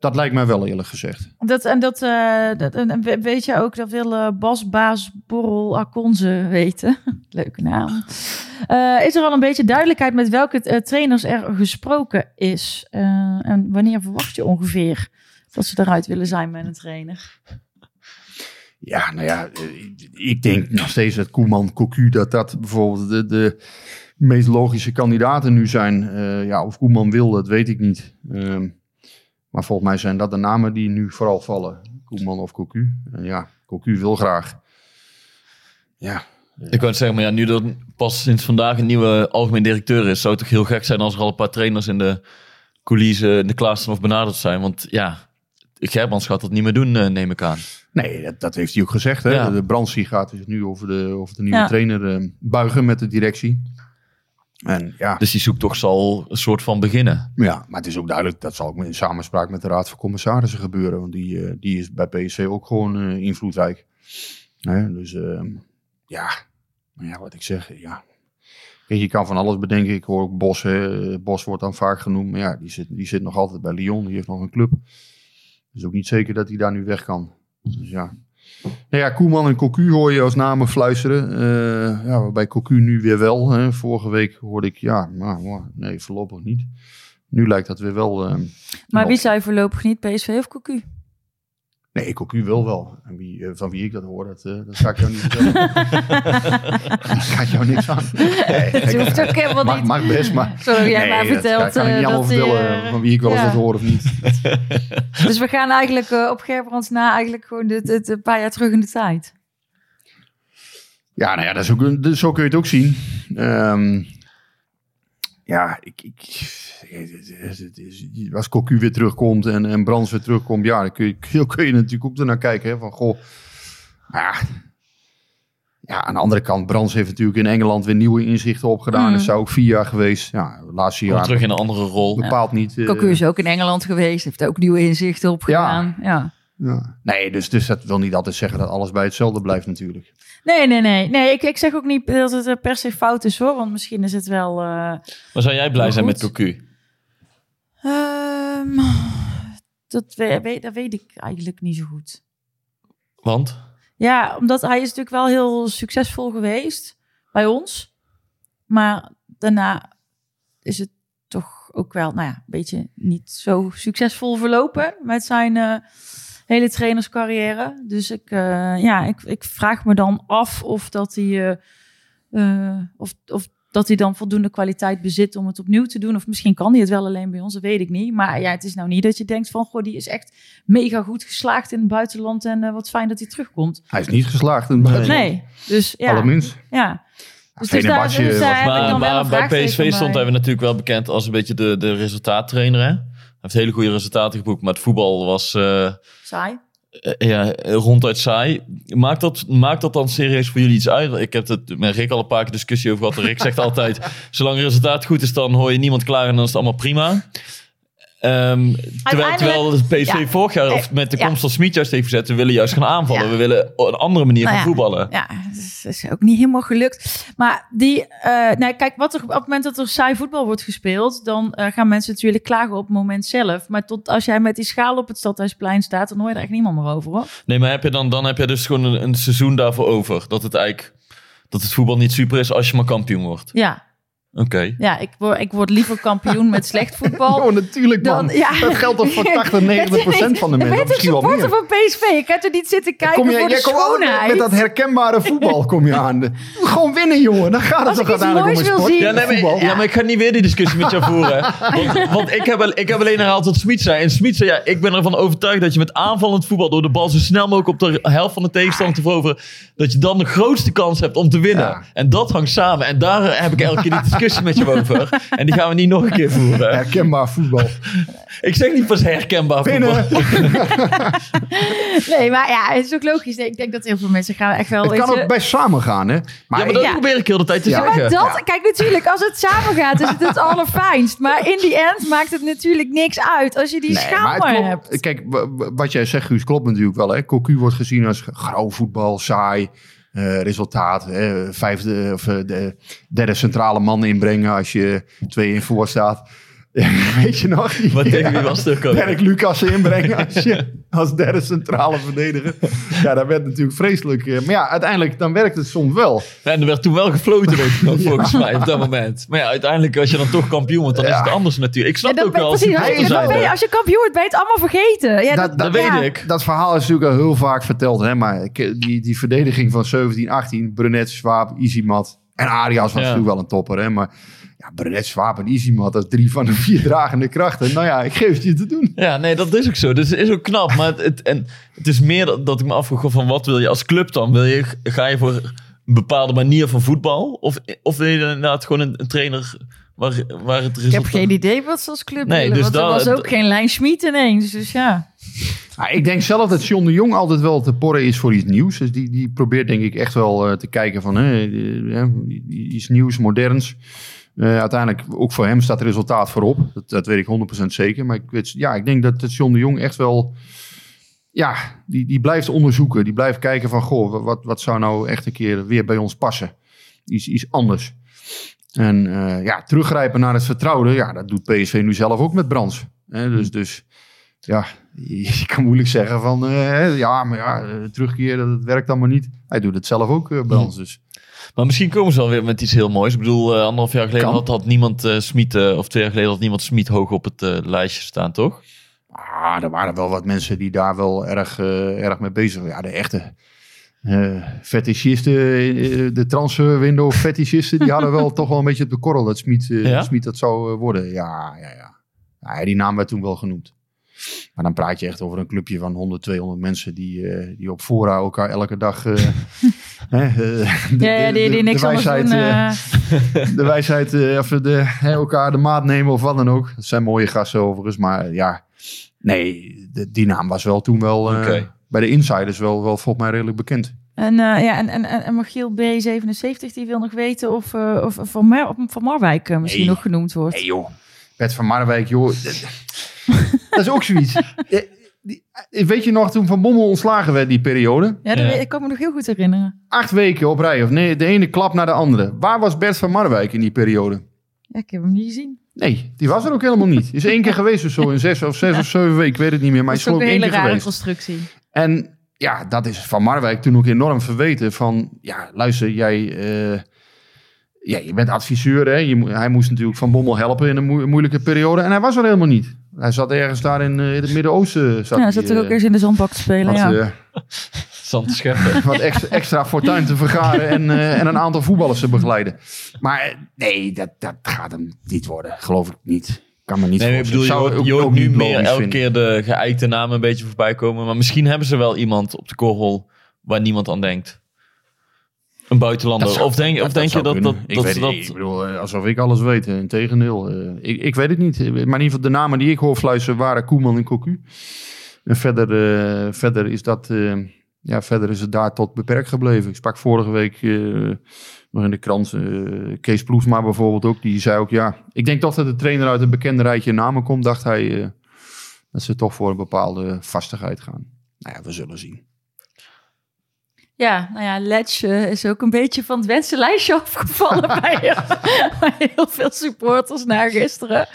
Dat lijkt mij wel eerlijk gezegd. dat, en dat, eh, dat en weet je ook, dat wil eh, Bas Baas Borrel Akonze weten. (laughs) Leuke naam. Eh, is er al een beetje duidelijkheid met welke trainers er gesproken is? En wanneer verwacht je ongeveer dat ze eruit willen zijn met een trainer? Ja, nou ja, ik denk nog steeds dat Koeman, Cocu, dat dat bijvoorbeeld de, de meest logische kandidaten nu zijn. Ja, of Koeman wil, dat weet ik niet. Ehm, maar volgens mij zijn dat de namen die nu vooral vallen. Koeman of Cocu. En ja, Cocu wil graag. Ja, Ik wou het zeggen, maar ja, nu er pas sinds vandaag een nieuwe algemeen directeur is, zou het toch heel gek zijn als er al een paar trainers in de coulissen in de klas of benaderd zijn. Want ja, Gerbrands gaat dat niet meer doen, eh, neem ik aan. nee, dat, dat heeft hij ook gezegd. Hè? Ja. De Brandsie gaat dus nu over de, over de nieuwe Ja. trainer eh, buigen met de directie. En ja, Dus die zoektocht zal een soort van beginnen. Ja, maar het is ook duidelijk, dat zal ook in samenspraak met de Raad van Commissarissen gebeuren. Want die, eh, die is bij PSV ook gewoon eh, invloedrijk. Hè, dus ehm, ja, ja, wat ik zeg, ja. Kijk, je kan van alles bedenken. Ik hoor ook Bos, hè. Bos wordt dan vaak genoemd. Maar ja, die zit, die zit nog altijd bij Lyon. Die heeft nog een club. Dus ook niet zeker dat hij daar nu weg kan. Dus ja. Nou ja, Koeman en Cocu hoor je als namen fluisteren. Eh, ja, waarbij Cocu nu weer wel. Hè. Vorige week hoorde ik, ja, maar, maar, nee, voorlopig niet. Nu lijkt dat weer wel. eh, Maar wie zei voorlopig niet, PSV of Cocu? Nee, Cocu wil wel. En wie, eh, van wie ik dat hoor, dat, eh, dat ga ik jou niet vertellen. (laughs) dat gaat jou niks aan. Nee, Dat hoeft ook helemaal mag, niet. mag best, maar... Zolang jij nee, maar dat vertelt kan ik eh, niet allemaal dat hij, vertellen eh, van wie ik wel eens ja. dat hoor of niet. (laughs) Dus we gaan eigenlijk eh, op Gerbrands na eigenlijk gewoon dit, dit, een paar jaar terug in de tijd. Ja, nou ja, dat is ook, dus zo kun je het ook zien. Ehm, ja, ik, ik, het is- als Cocu weer terugkomt en, en Brands weer terugkomt, ja, dan kun je, (laughs) kun je- kun je natuurlijk ook ernaar kijken. Hè, van, goh, ja, ja, aan de andere kant, Brands heeft natuurlijk in Engeland weer nieuwe inzichten opgedaan. Mm. Dat is ook vier jaar geweest. Ja, laatste jaar terug in een andere rol. bepaald niet. eh, Cocu is ook in Engeland geweest, heeft ook nieuwe inzichten opgedaan. Ja. ja. Nee, dus, dus dat wil niet altijd zeggen dat alles bij hetzelfde blijft natuurlijk. Nee, nee, nee. nee ik, ik zeg ook niet dat het per se fout is hoor, want misschien is het wel... eh, Maar zou jij blij zijn met. Cocu? ehm, dat, we- weet, dat weet ik eigenlijk niet zo goed. Want? Ja, omdat hij is natuurlijk wel heel succesvol geweest bij ons. Maar daarna is het toch ook wel, nou ja, een beetje niet zo succesvol verlopen met zijn eh, hele trainerscarrière. Dus ik, eh, ja, ik, ik vraag me dan af of dat hij, eh, eh, of, of dat hij dan voldoende kwaliteit bezit om het opnieuw te doen. Of misschien kan hij het wel alleen bij ons, dat weet ik niet. Maar ja, het is nou niet dat je denkt van, goh, die is echt mega goed geslaagd in het buitenland en wat fijn dat hij terugkomt. Hij is niet geslaagd in het buitenland. Nee, dus ja. Allerminst. Ja. Dus, dus daar, dus daar Maar, bij PSV stond hij natuurlijk wel bekend als een beetje de, de resultaattrainer. Hè? Heeft hele goede resultaten geboekt, maar het voetbal was... eh, Saai. eh, ja, ronduit saai. Maakt dat, maakt dat dan serieus voor jullie iets uit? Ik heb het met Rick al een paar keer discussie over gehad. Rick zegt altijd, (laughs) zolang het resultaat goed is, dan hoor je niemand klaar en dan is het allemaal prima. Ehm, terwijl, terwijl de PSV ja. vorig jaar, of met de Ja. komst van Smit juist heeft gezet, we willen juist gaan aanvallen. Ja. We willen een andere manier Nou van voetballen. Ja, dat is, ook niet helemaal gelukt. Maar die, eh, nee, kijk, wat er, op het moment dat er saai voetbal wordt gespeeld, dan eh, gaan mensen natuurlijk klagen op het moment zelf. Maar tot als jij met die schaal op het Stadhuisplein staat, dan hoor je er echt niemand meer over hoor. Nee, maar heb je dan, dan heb je dus gewoon een, een seizoen daarvoor over. Dat het eigenlijk dat het voetbal niet super is als je maar kampioen wordt. Ja, Oké. ja ik, word, ik word liever kampioen met slecht voetbal. (laughs) Oh, natuurlijk man. Dan- ja. Dat geldt toch voor (laughs) 80, 90 procent van de mensen. bent een Misschien wel supporter van PSV. Ik heb er niet zitten kijken Kom je, voor de schoonheid. met dat herkenbare voetbal kom je aan. De- (laughs) Gewoon winnen, jongen. Dan gaat het toch ik uiteindelijk om een sport. zien- Ja, nee, maar, ja, maar ik ga niet weer die discussie met jou voeren. Want, want ik, heb, ik heb alleen herhaald wat Smit zei. En Smit zei, ja, ik ben ervan overtuigd dat je met aanvallend voetbal... door de bal zo snel mogelijk op de helft van de tegenstander te veroveren... dat je dan de grootste kans hebt om te winnen. Ja. En dat hangt samen. En daar heb ik elke keer die discussie met je over. En die gaan we niet nog een keer voeren. Herkenbaar voetbal. Ik zeg niet pas herkenbaar voetbal. Nee, maar ja, het is ook logisch. Ik denk dat heel veel mensen gaan echt wel... Het kan je- ook best samen gaan, hè? Ja, maar ik- dat Ja. probeer ik heel de tijd te Ja, zeggen. Maar dat, kijk, natuurlijk, als het samen gaat, is het het (laughs) allerfijnst. Maar in die end maakt het natuurlijk niks uit als je die Nee, maar maar klopt. hebt. Kijk, wat jij zegt, Guus, klopt natuurlijk wel. Hè? Cocu wordt gezien als grauw voetbal, saai. Eh, resultaat, vijfde of eh, de derde centrale man inbrengen als je twee in voor staat. (laughs) Weet je nog? (laughs) Wat tegen wie was het ook? Dirk Lucas inbrengen (laughs) als, je, als derde centrale verdediger. Ja, dat werd natuurlijk vreselijk. eh, Maar ja, uiteindelijk dan werkt het soms wel. En er werd toen wel gefloten, volgens mij, op dat moment. Maar ja, uiteindelijk, als je dan toch kampioen wordt, dan is Ja. het anders natuurlijk. Ik snap Ja, dat ook ben- wel. precies, als, je, supporter dan ben je- zijnde. als je kampioen wordt, ben je het allemaal vergeten. Ja, Dat- Dat ja. weet ik. Dat verhaal is natuurlijk al heel vaak verteld. Hè? Maar ik- die, die verdediging van 17, 18, Brunet, Swaap, Izimat en Arias was Ja. natuurlijk wel een topper. Hè? Maar ja, Brunet, Swaap en Izimat, dat is drie van de vier dragende krachten. Nou ja, ik geef het je te doen. Ja, nee, dat is ook zo. Dus het is ook knap. Maar het, het- en het is meer dat, dat ik me afvroeg van wat wil je als club dan? Wil je, ga je voor een bepaalde manier van voetbal? Of, of wil je inderdaad gewoon een, een trainer waar, waar het Ik heb geen idee wat ze als club Nee, willen. dus want er dat- was ook geen Lijn Schmid ineens. Dus ja. Ja, ik denk zelf dat John de Jong altijd wel te porren is voor iets nieuws. Dus die, die probeert denk ik echt wel eh, te kijken van hè, iets nieuws, moderns. Eh, uiteindelijk, ook voor hem staat het resultaat voorop. Dat, dat weet ik 100% zeker. Maar ik, weet, ja, ik denk dat, John de Jong echt wel... Ja, die, die blijft onderzoeken. Die blijft kijken van, goh, wat, wat zou nou echt een keer weer bij ons passen? Iets, iets anders. En eh, ja, teruggrijpen naar het vertrouwde. Ja, dat doet PSV nu zelf ook met Brands. Hè, dus, dus ja, (laughs) je kan moeilijk zeggen van... eh, ja, maar ja, terugkeren, dat werkt allemaal niet. Hij doet het zelf ook, Brands. Dus Maar misschien komen ze wel weer met iets heel moois. Ik bedoel, eh, anderhalf jaar geleden had, had niemand eh Smit, eh, of twee jaar geleden had niemand Smit hoog op het lijstje staan, toch? Ah, er waren wel wat mensen die daar wel erg, erg mee bezig waren. Ja, de echte fetischisten, eh, de transferwindow fetischisten, die hadden wel (laughs) toch wel een beetje op de korrel dat Smit, Ja? Smit dat zou worden. Ja, ja, ja. ja, die naam werd toen wel genoemd. Maar dan praat je echt over een clubje van 100, 200 mensen die, die op fora elkaar elke dag... (laughs) hè, eh, de- Ja, die, de- die de niks anders wijsheid, doen. eh, eh, de wijsheid, eh, of de, hè, elkaar de maat nemen of wat dan ook. Dat zijn mooie gasten overigens, maar ja, nee, de- die naam was wel toen wel eh, Oké. bij de insiders wel, wel volgens mij redelijk bekend. En, eh, ja, en, en, en en Michiel B77 die wil nog weten of, eh, of Van, Mar van Marwijk misschien Nee. nog genoemd wordt. Nee joh, Bert van Marwijk, joh. dat- dat is ook zoiets. (laughs) Eh, die- Weet je nog toen Van Bommel ontslagen werd die periode? Ja, dat Ja. weet- ik kan me nog heel goed herinneren. Acht weken op rij, of nee, de ene klap naar de andere. Waar was Bert van Marwijk in die periode? Ja, ik heb hem niet gezien. Nee, die was er ook helemaal niet. Is één keer geweest of zo, in zes of zes of zeven weken, ik weet het niet meer. Maar Dat hij is ook een hele keer rare geweest. constructie. En ja, dat is van Marwijk toen ook enorm verweten. Van, ja, luister, jij... eh, ja, je bent adviseur, hè. Je, hij moest natuurlijk Van Bommel helpen in een moe- moeilijke periode. En hij was er helemaal niet. Hij zat ergens daar in, eh, in het Midden-Oosten. Zat Ja, hij, zat er ook eh, eerst in de zandbak te spelen. wat, ja. eh, Zand te scheppen. (laughs) wat extra, extra fortuin te vergaren en, eh, en een aantal voetballers te begeleiden. Maar nee, dat, dat gaat hem niet worden. Geloof ik niet. Kan me niet Nee, ik bedoel, je hoort, ook- je hoort ook nu meer elke vinden. keer de geëikte namen een beetje voorbij komen. Maar misschien hebben ze wel iemand op de korrel waar niemand aan denkt. Een buitenlander. Dat zou- of denk, of dat denk je zou dat, dat, ik dat weet dat... niet. Ik bedoel, eh, alsof ik alles weet. Integendeel. eh ik, ik weet het niet. Maar in ieder geval de namen die ik hoor fluisteren waren Koeman en Cocu. En verder, eh, verder, is dat, ja, verder is het daar tot beperkt gebleven. Ik sprak vorige week nog in de krant Kees Ploesma bijvoorbeeld ook. Die zei ook, ja, ik denk toch dat de trainer uit een bekende rijtje namen komt. Dacht hij dat ze toch voor een bepaalde vastigheid gaan. Nou ja, we zullen zien. Ja, nou ja, Letch eh, is ook een beetje van het wensenlijstje (laughs) afgevallen (laughs) bij, eh, bij heel veel supporters na gisteren.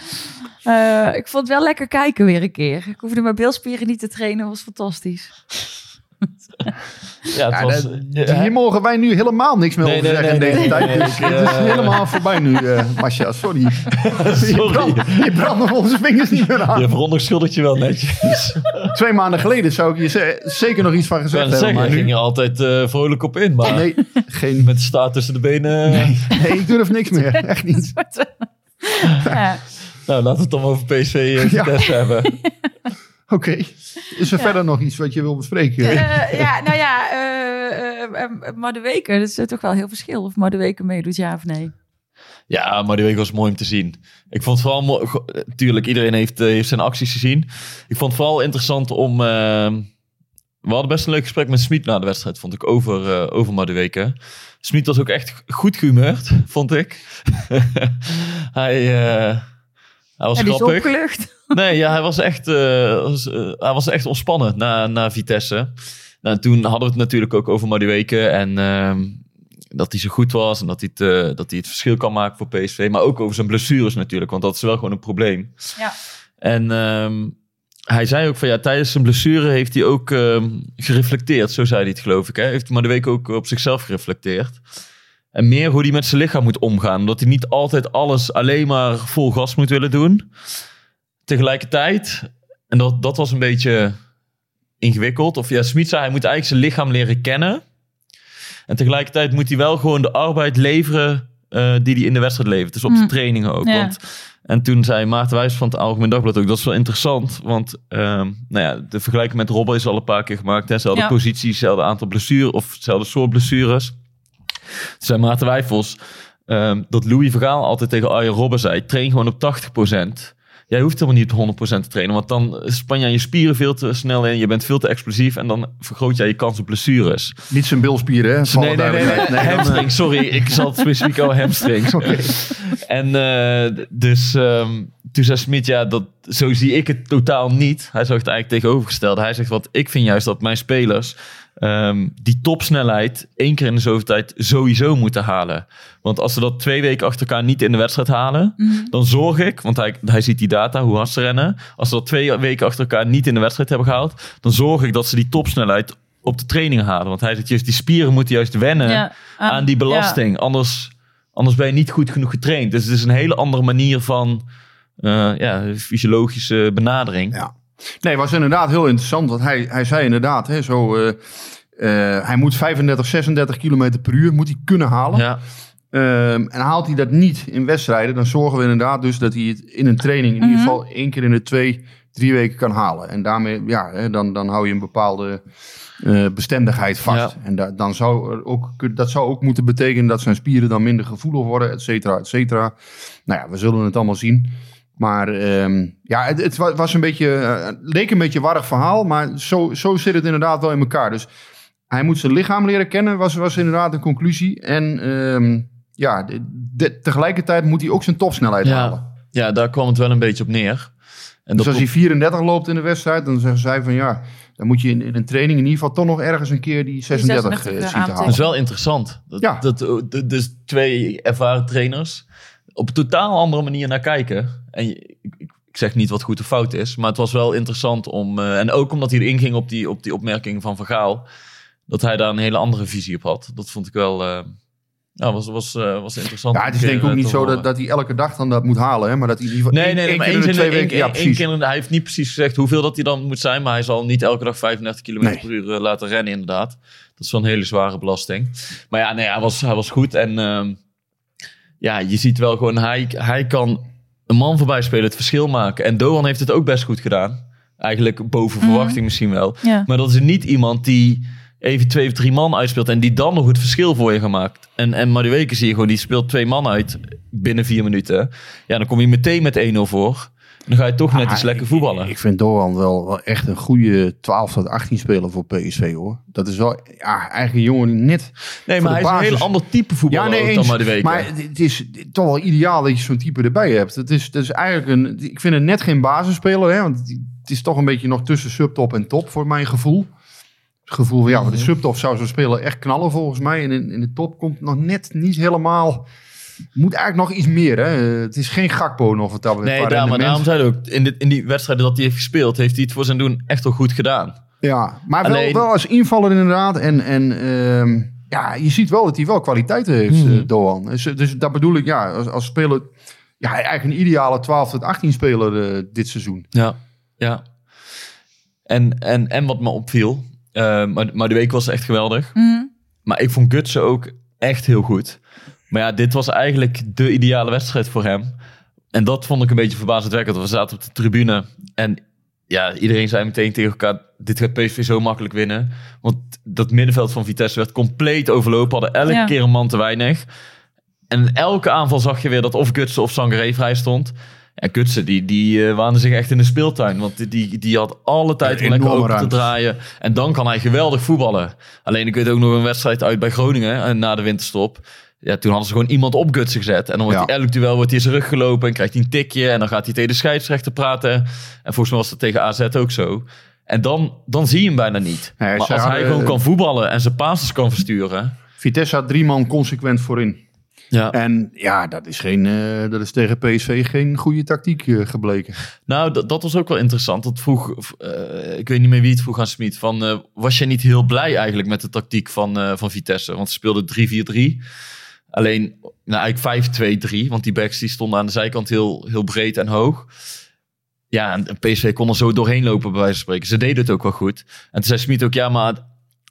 Eh, ik vond het wel lekker kijken weer een keer. Ik hoefde mijn beelspieren niet te trainen, was fantastisch. Ja, het Ja, was, dat- ja, Hier mogen wij nu helemaal niks meer Nee, over nee, zeggen nee, in deze nee, tijd. nee, dus ik, het is eh, helemaal voorbij nu, eh Masja. (laughs) Sorry. Je Sorry. brandt, je brandt nog onze vingers niet meer aan. Je veronderschuldigt je wel netjes. (laughs) Twee maanden geleden zou ik je ze- zeker nog iets van gezegd hebben. zeggen, Maar ging nu, je altijd eh, vrolijk op in. Maar nee, geen, met de staart tussen de benen. nee, nee, ik durf niks meer. Echt niet. (laughs) Ja. Nou, laten we het dan over PSV uh, Ja. Hebben. Oké. Is er verder nog iets wat je wil bespreken? Eh, ja, nou ja, eh eh, eh, Madueke, dat is toch wel heel verschil of Madueke meedoet, ja of nee. Ja, maar die week was mooi om te zien. Ik vond het vooral mooi. Tuurlijk, iedereen heeft, heeft zijn acties gezien. Ik vond het vooral interessant om. we hadden best een leuk gesprek met Smit na de wedstrijd, vond ik, over, eh over. Smit was ook echt goed gehumeurd, vond ik. (laughs) hij, eh, hij was is grappig. opgelucht. (laughs) Nee, ja, hij was echt, eh, was, eh, hij was echt ontspannen na, na Vitesse. Nou, toen hadden we het natuurlijk ook over Madueke en ehm, dat hij zo goed was en dat hij, het, eh, dat hij het verschil kan maken voor PSV. Maar ook over zijn blessures natuurlijk, want dat is wel gewoon een probleem. Ja. En ehm, hij zei ook van ja, tijdens zijn blessure heeft hij ook ehm, gereflecteerd. Zo zei hij het geloof ik. Hè? Heeft Madueke ook op zichzelf gereflecteerd. En meer hoe hij met zijn lichaam moet omgaan. Omdat hij niet altijd alles alleen maar vol gas moet willen doen. Tegelijkertijd, en dat, dat was een beetje ingewikkeld. Of ja, Smit zei hij moet eigenlijk zijn lichaam leren kennen. En tegelijkertijd moet hij wel gewoon de arbeid leveren eh, die hij in de wedstrijd levert. Dus op de Mm. trainingen ook. Ja. Want, en toen zei Maarten Wijs van het Algemeen Dagblad ook, dat is wel interessant. Want ehm, nou ja, de vergelijking met Robben is al een paar keer gemaakt. hè. Ja. positie, hetzelfde aantal blessures of hetzelfde soort blessures. Toen zei Maarten Wijfels ehm, dat Louis Vergaal altijd tegen Arjen Robben zei, train gewoon op 80%. Jij hoeft helemaal niet op 100% te trainen, want dan span je aan je spieren veel te snel in. Je bent veel te explosief en dan vergroot jij je kans op blessures. Niet zijn bilspieren, hè? Nee, nee, nee, nee, hamstring. Sorry, ik zal het specifiek over hamstrings. (laughs) Oké. En eh, dus ehm, toen zei Smit, ja, dat, zo zie ik het totaal niet. Hij zag het eigenlijk tegenovergesteld. Hij zegt, wat ik vind juist dat mijn spelers ehm, die topsnelheid één keer in de zoveel tijd sowieso moeten halen. Want als ze dat twee weken achter elkaar niet in de wedstrijd halen, dan zorg ik, want hij, hij ziet die data, hoe hard ze rennen. Als ze dat twee weken achter elkaar niet in de wedstrijd hebben gehaald, dan zorg ik dat ze die topsnelheid op de training halen. Want hij zegt juist, die spieren moeten juist wennen Ja, aan die belasting. Anders, anders ben je niet goed genoeg getraind. Dus het is een hele andere manier van eh, ja, fysiologische benadering. Ja. Nee, was inderdaad heel interessant. Want hij, hij zei inderdaad, hè, zo, eh, eh, hij moet 35, 36 kilometer per uur moet hij kunnen halen. Ja, Ehm, en haalt hij dat niet in wedstrijden, dan zorgen we inderdaad dus dat hij het in een training in ieder geval één keer in de twee, drie weken kan halen. En daarmee, ja, hè, dan, dan hou je een bepaalde eh, bestendigheid vast. Ja. En da- dan zou er ook, dat zou ook moeten betekenen dat zijn spieren dan minder gevoelig worden, et cetera, et cetera. Nou ja, we zullen het allemaal zien. Maar ehm, ja, het, het wa- was een beetje, eh, het leek een beetje een warrig verhaal, maar zo, zo zit het inderdaad wel in elkaar. Dus hij moet zijn lichaam leren kennen, was, was inderdaad een conclusie. En ehm, ja, de- de- tegelijkertijd moet hij ook zijn topsnelheid Ja. halen. ja, daar kwam het wel een beetje op neer. En Dus als hij 34 loopt in de wedstrijd, dan zeggen zij van ja, dan moet je in, in een training in ieder geval toch nog ergens een keer die 36 eh, 36 zien te aantikken. dat is halen. wel interessant. Dat, Ja. dat, dat- dus twee ervaren trainers op een totaal andere manier naar kijken. En je- ik, ik zeg niet wat goed of fout is, maar het was wel interessant om... eh, en ook omdat hij erin ging op die, op die opmerking van Van Gaal... dat hij daar een hele andere visie op had. Dat vond ik wel... nou, was, was, eh, was interessant. Ja, het is denk ik ook niet zo dat, dat hij elke dag dan dat moet halen. Hè? Maar dat hij in ieder geval Nee, één- nee, één maar keer in twee één- weken. Ja, één- één precies. keer hij heeft niet precies gezegd hoeveel dat hij dan moet zijn, maar hij zal niet elke dag 35 km per uur laten rennen, inderdaad. Dat is wel een hele zware belasting. Maar ja, nee, hij, was, hij was goed en ehm, ja, je ziet wel gewoon, hij, hij kan een man voorbij spelen, het verschil maken. En Doan heeft het ook best goed gedaan. Eigenlijk boven Mhm. verwachting misschien wel. Ja. Maar dat is niet iemand die even twee of drie man uitspeelt en die dan nog het verschil voor je gemaakt. En, en Madueke zie je gewoon, die speelt twee man uit binnen vier minuten. Ja, dan kom je meteen met 1-0 voor. Dan ga je toch net Ah, iets lekker voetballen. Ik vind Doan wel, wel echt een goede 12 tot 18 speler voor PSV hoor. Dat is wel ja, eigenlijk een jongen die net nee, maar hij is een heel ander type voetballer ook dan eens. maar de week. Maar het is toch wel ideaal dat je zo'n type erbij hebt. Het is, het is eigenlijk een, ik vind het net geen basisspeler, hè, want het is toch een beetje nog tussen subtop en top voor mijn gevoel. Het gevoel van ja, Mhm. de subtop zou zo'n speler echt knallen volgens mij. En in, in de top komt nog net niet helemaal. Moet eigenlijk nog iets meer. Hè? Het is geen Gakpo nog wat dat. Nee, daar, maar daarom zei hij ook, in, dit, in die wedstrijden dat hij heeft gespeeld, heeft hij het voor zijn doen echt wel goed gedaan. Ja, maar Alleen- wel, wel als invaller inderdaad. En, en ehm, ja, je ziet wel dat hij wel kwaliteiten heeft, Mhm. eh, Doan. Dus, dus dat bedoel ik, ja, als, als speler... Ja, eigenlijk een ideale 12 tot 18 speler eh, dit seizoen. Ja, ja. En, en, en wat me opviel, eh, maar, maar de week was echt geweldig. Mhm. Maar ik vond Gutsen ook echt heel goed. Maar ja, dit was eigenlijk de ideale wedstrijd voor hem. En dat vond ik een beetje verbazendwekkend. We zaten op de tribune en ja, iedereen zei meteen tegen elkaar... dit gaat PSV zo makkelijk winnen. Want dat middenveld van Vitesse werd compleet overlopen. Hadden elke Ja. keer een man te weinig. En elke aanval zag je weer dat of Gutsen of Sangaré vrij stond. Ja, Gutsen, die, die eh, waande zich echt in de speeltuin. Want die- die, die had alle tijd om Een lekker enorme open te draaien. En dan kan hij geweldig voetballen. Alleen ik weet ook nog een wedstrijd uit bij Groningen eh, na de winterstop. Ja, toen hadden ze gewoon iemand op Gutsen gezet. En dan wordt Ja. hij elk duel wordt hij zijn rug gelopen en krijgt hij een tikje. En dan gaat hij tegen de scheidsrechter praten. En volgens mij was dat tegen AZ ook zo. En dan, dan zie je hem bijna niet. Nee, maar als hij gewoon kan voetballen en zijn passes kan versturen. Vitesse had drie man consequent voorin. Ja. En ja, dat is, geen, eh, dat is tegen PSV geen goede tactiek eh, gebleken. Nou, dat, was ook wel interessant. Dat vroeg, eh, ik weet niet meer wie het vroeg aan Smit. Van, was je niet heel blij eigenlijk met de tactiek van, van Vitesse? Want ze speelden 3-4-3. Alleen, nou eigenlijk 5-2-3. Want die backs die stonden aan de zijkant heel, heel breed en hoog. Ja, en PSV kon er zo doorheen lopen bij wijze van spreken. Ze deden het ook wel goed. En toen zei Smit ook, ja, maar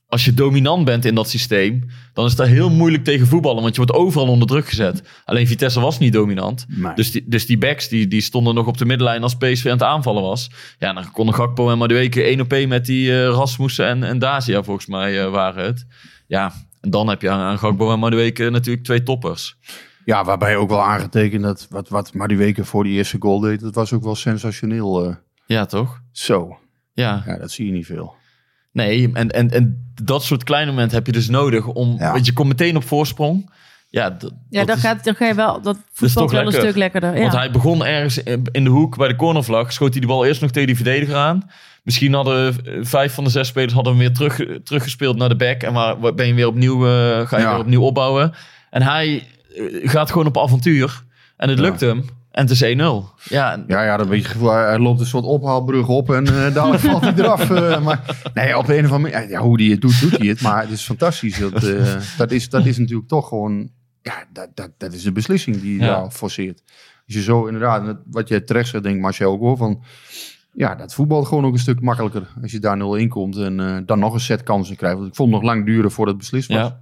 als je dominant bent in dat systeem, dan is dat heel moeilijk tegen voetballen, want je wordt overal onder druk gezet. Alleen Vitesse was niet dominant. Nee. Dus die, dus die backs die, die stonden nog op de middenlijn als PSV aan het aanvallen was. Ja, dan konden Gakpo en Madueke één op één met die eh, Rasmussen en, en Dacia volgens mij eh, waren het. Ja, en dan heb je aan, aan Gakpo en Madueke natuurlijk twee toppers. Ja, waarbij ook wel aangetekend dat wat, wat maar die weken voor die eerste goal deed, dat was ook wel sensationeel. eh. Ja, toch? zo, Ja. ja, dat zie je niet veel. Nee, en, en, en dat soort kleine momenten heb je dus nodig om... Ja. Want je komt meteen op voorsprong. Ja, d- Ja, dat dan, is- gaat, dan ga je wel, dat voetbal toch wel een lekker. stuk lekkerder. Ja. Want hij begon ergens in de hoek bij de cornervlag. Schoot hij de bal eerst nog tegen die verdediger aan. Misschien hadden eh, vijf van de zes spelers hadden hem weer terug, teruggespeeld naar de back. En waar ben je weer opnieuw, eh, ga je Ja. weer opnieuw opbouwen. En hij eh, gaat gewoon op avontuur. En het Ja. lukt hem. En het is 1-0. Ja, Ja, ja, dat beetje gevoel. Hij loopt een soort ophaalbrug op en eh daar (laughs) valt hij eraf. eh, maar nee, op een of andere manier, ja, hoe hij het doet, doet hij het. Maar het is fantastisch. Dat, eh, dat, is, dat is natuurlijk toch gewoon, ja, dat, dat, dat is de beslissing die je Ja. daar forceert. Als je zo inderdaad, wat jij terecht zegt, denk Marcel ook hoor, van ja, dat voetbalt gewoon ook een stuk makkelijker. Als je daar 0-1 komt en eh, dan nog een set kansen krijgt. Want ik vond het nog lang duren voordat het beslist was. ja.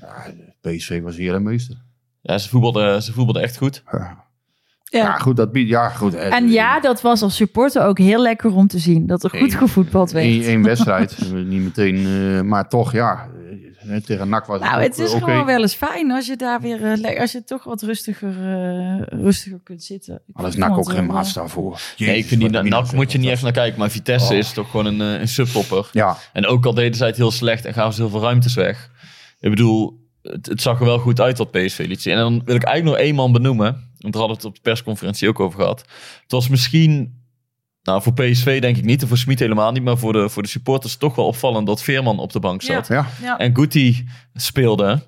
Ja, PSV was hier en meester. ja ze, voetbalden, ze voetbalden echt goed. Ja. Ja. Ja, goed, dat biedt, ja, goed. eh, En ja, dat was als supporter ook heel lekker om te zien. Dat er goed Eén- gevoetbald werd. Eén, één wedstrijd, (laughs) niet meteen, eh, maar toch, ja, tegen NAC was Nou, het is gewoon wel eens fijn als je daar weer, eh, als je toch wat rustiger, eh, rustiger kunt zitten. Ik is vond NAC ook geen eh, maatstaf voor. nee, ik vind die NAC moet je niet even naar kijken. Maar Vitesse Oh. is toch gewoon een, een subtopper. Ja, En ook al deden zij het heel slecht en gaven ze heel veel ruimtes weg. Ik bedoel, het, het zag er wel goed uit wat PSV liet zien. En dan wil ik eigenlijk nog één man benoemen. Want daar hadden we het op de persconferentie ook over gehad. Het was misschien, nou voor PSV denk ik niet. En voor Smit helemaal niet. Maar voor de, voor de supporters toch wel opvallend dat Veerman op de bank zat. ja. Ja. En Guti speelde.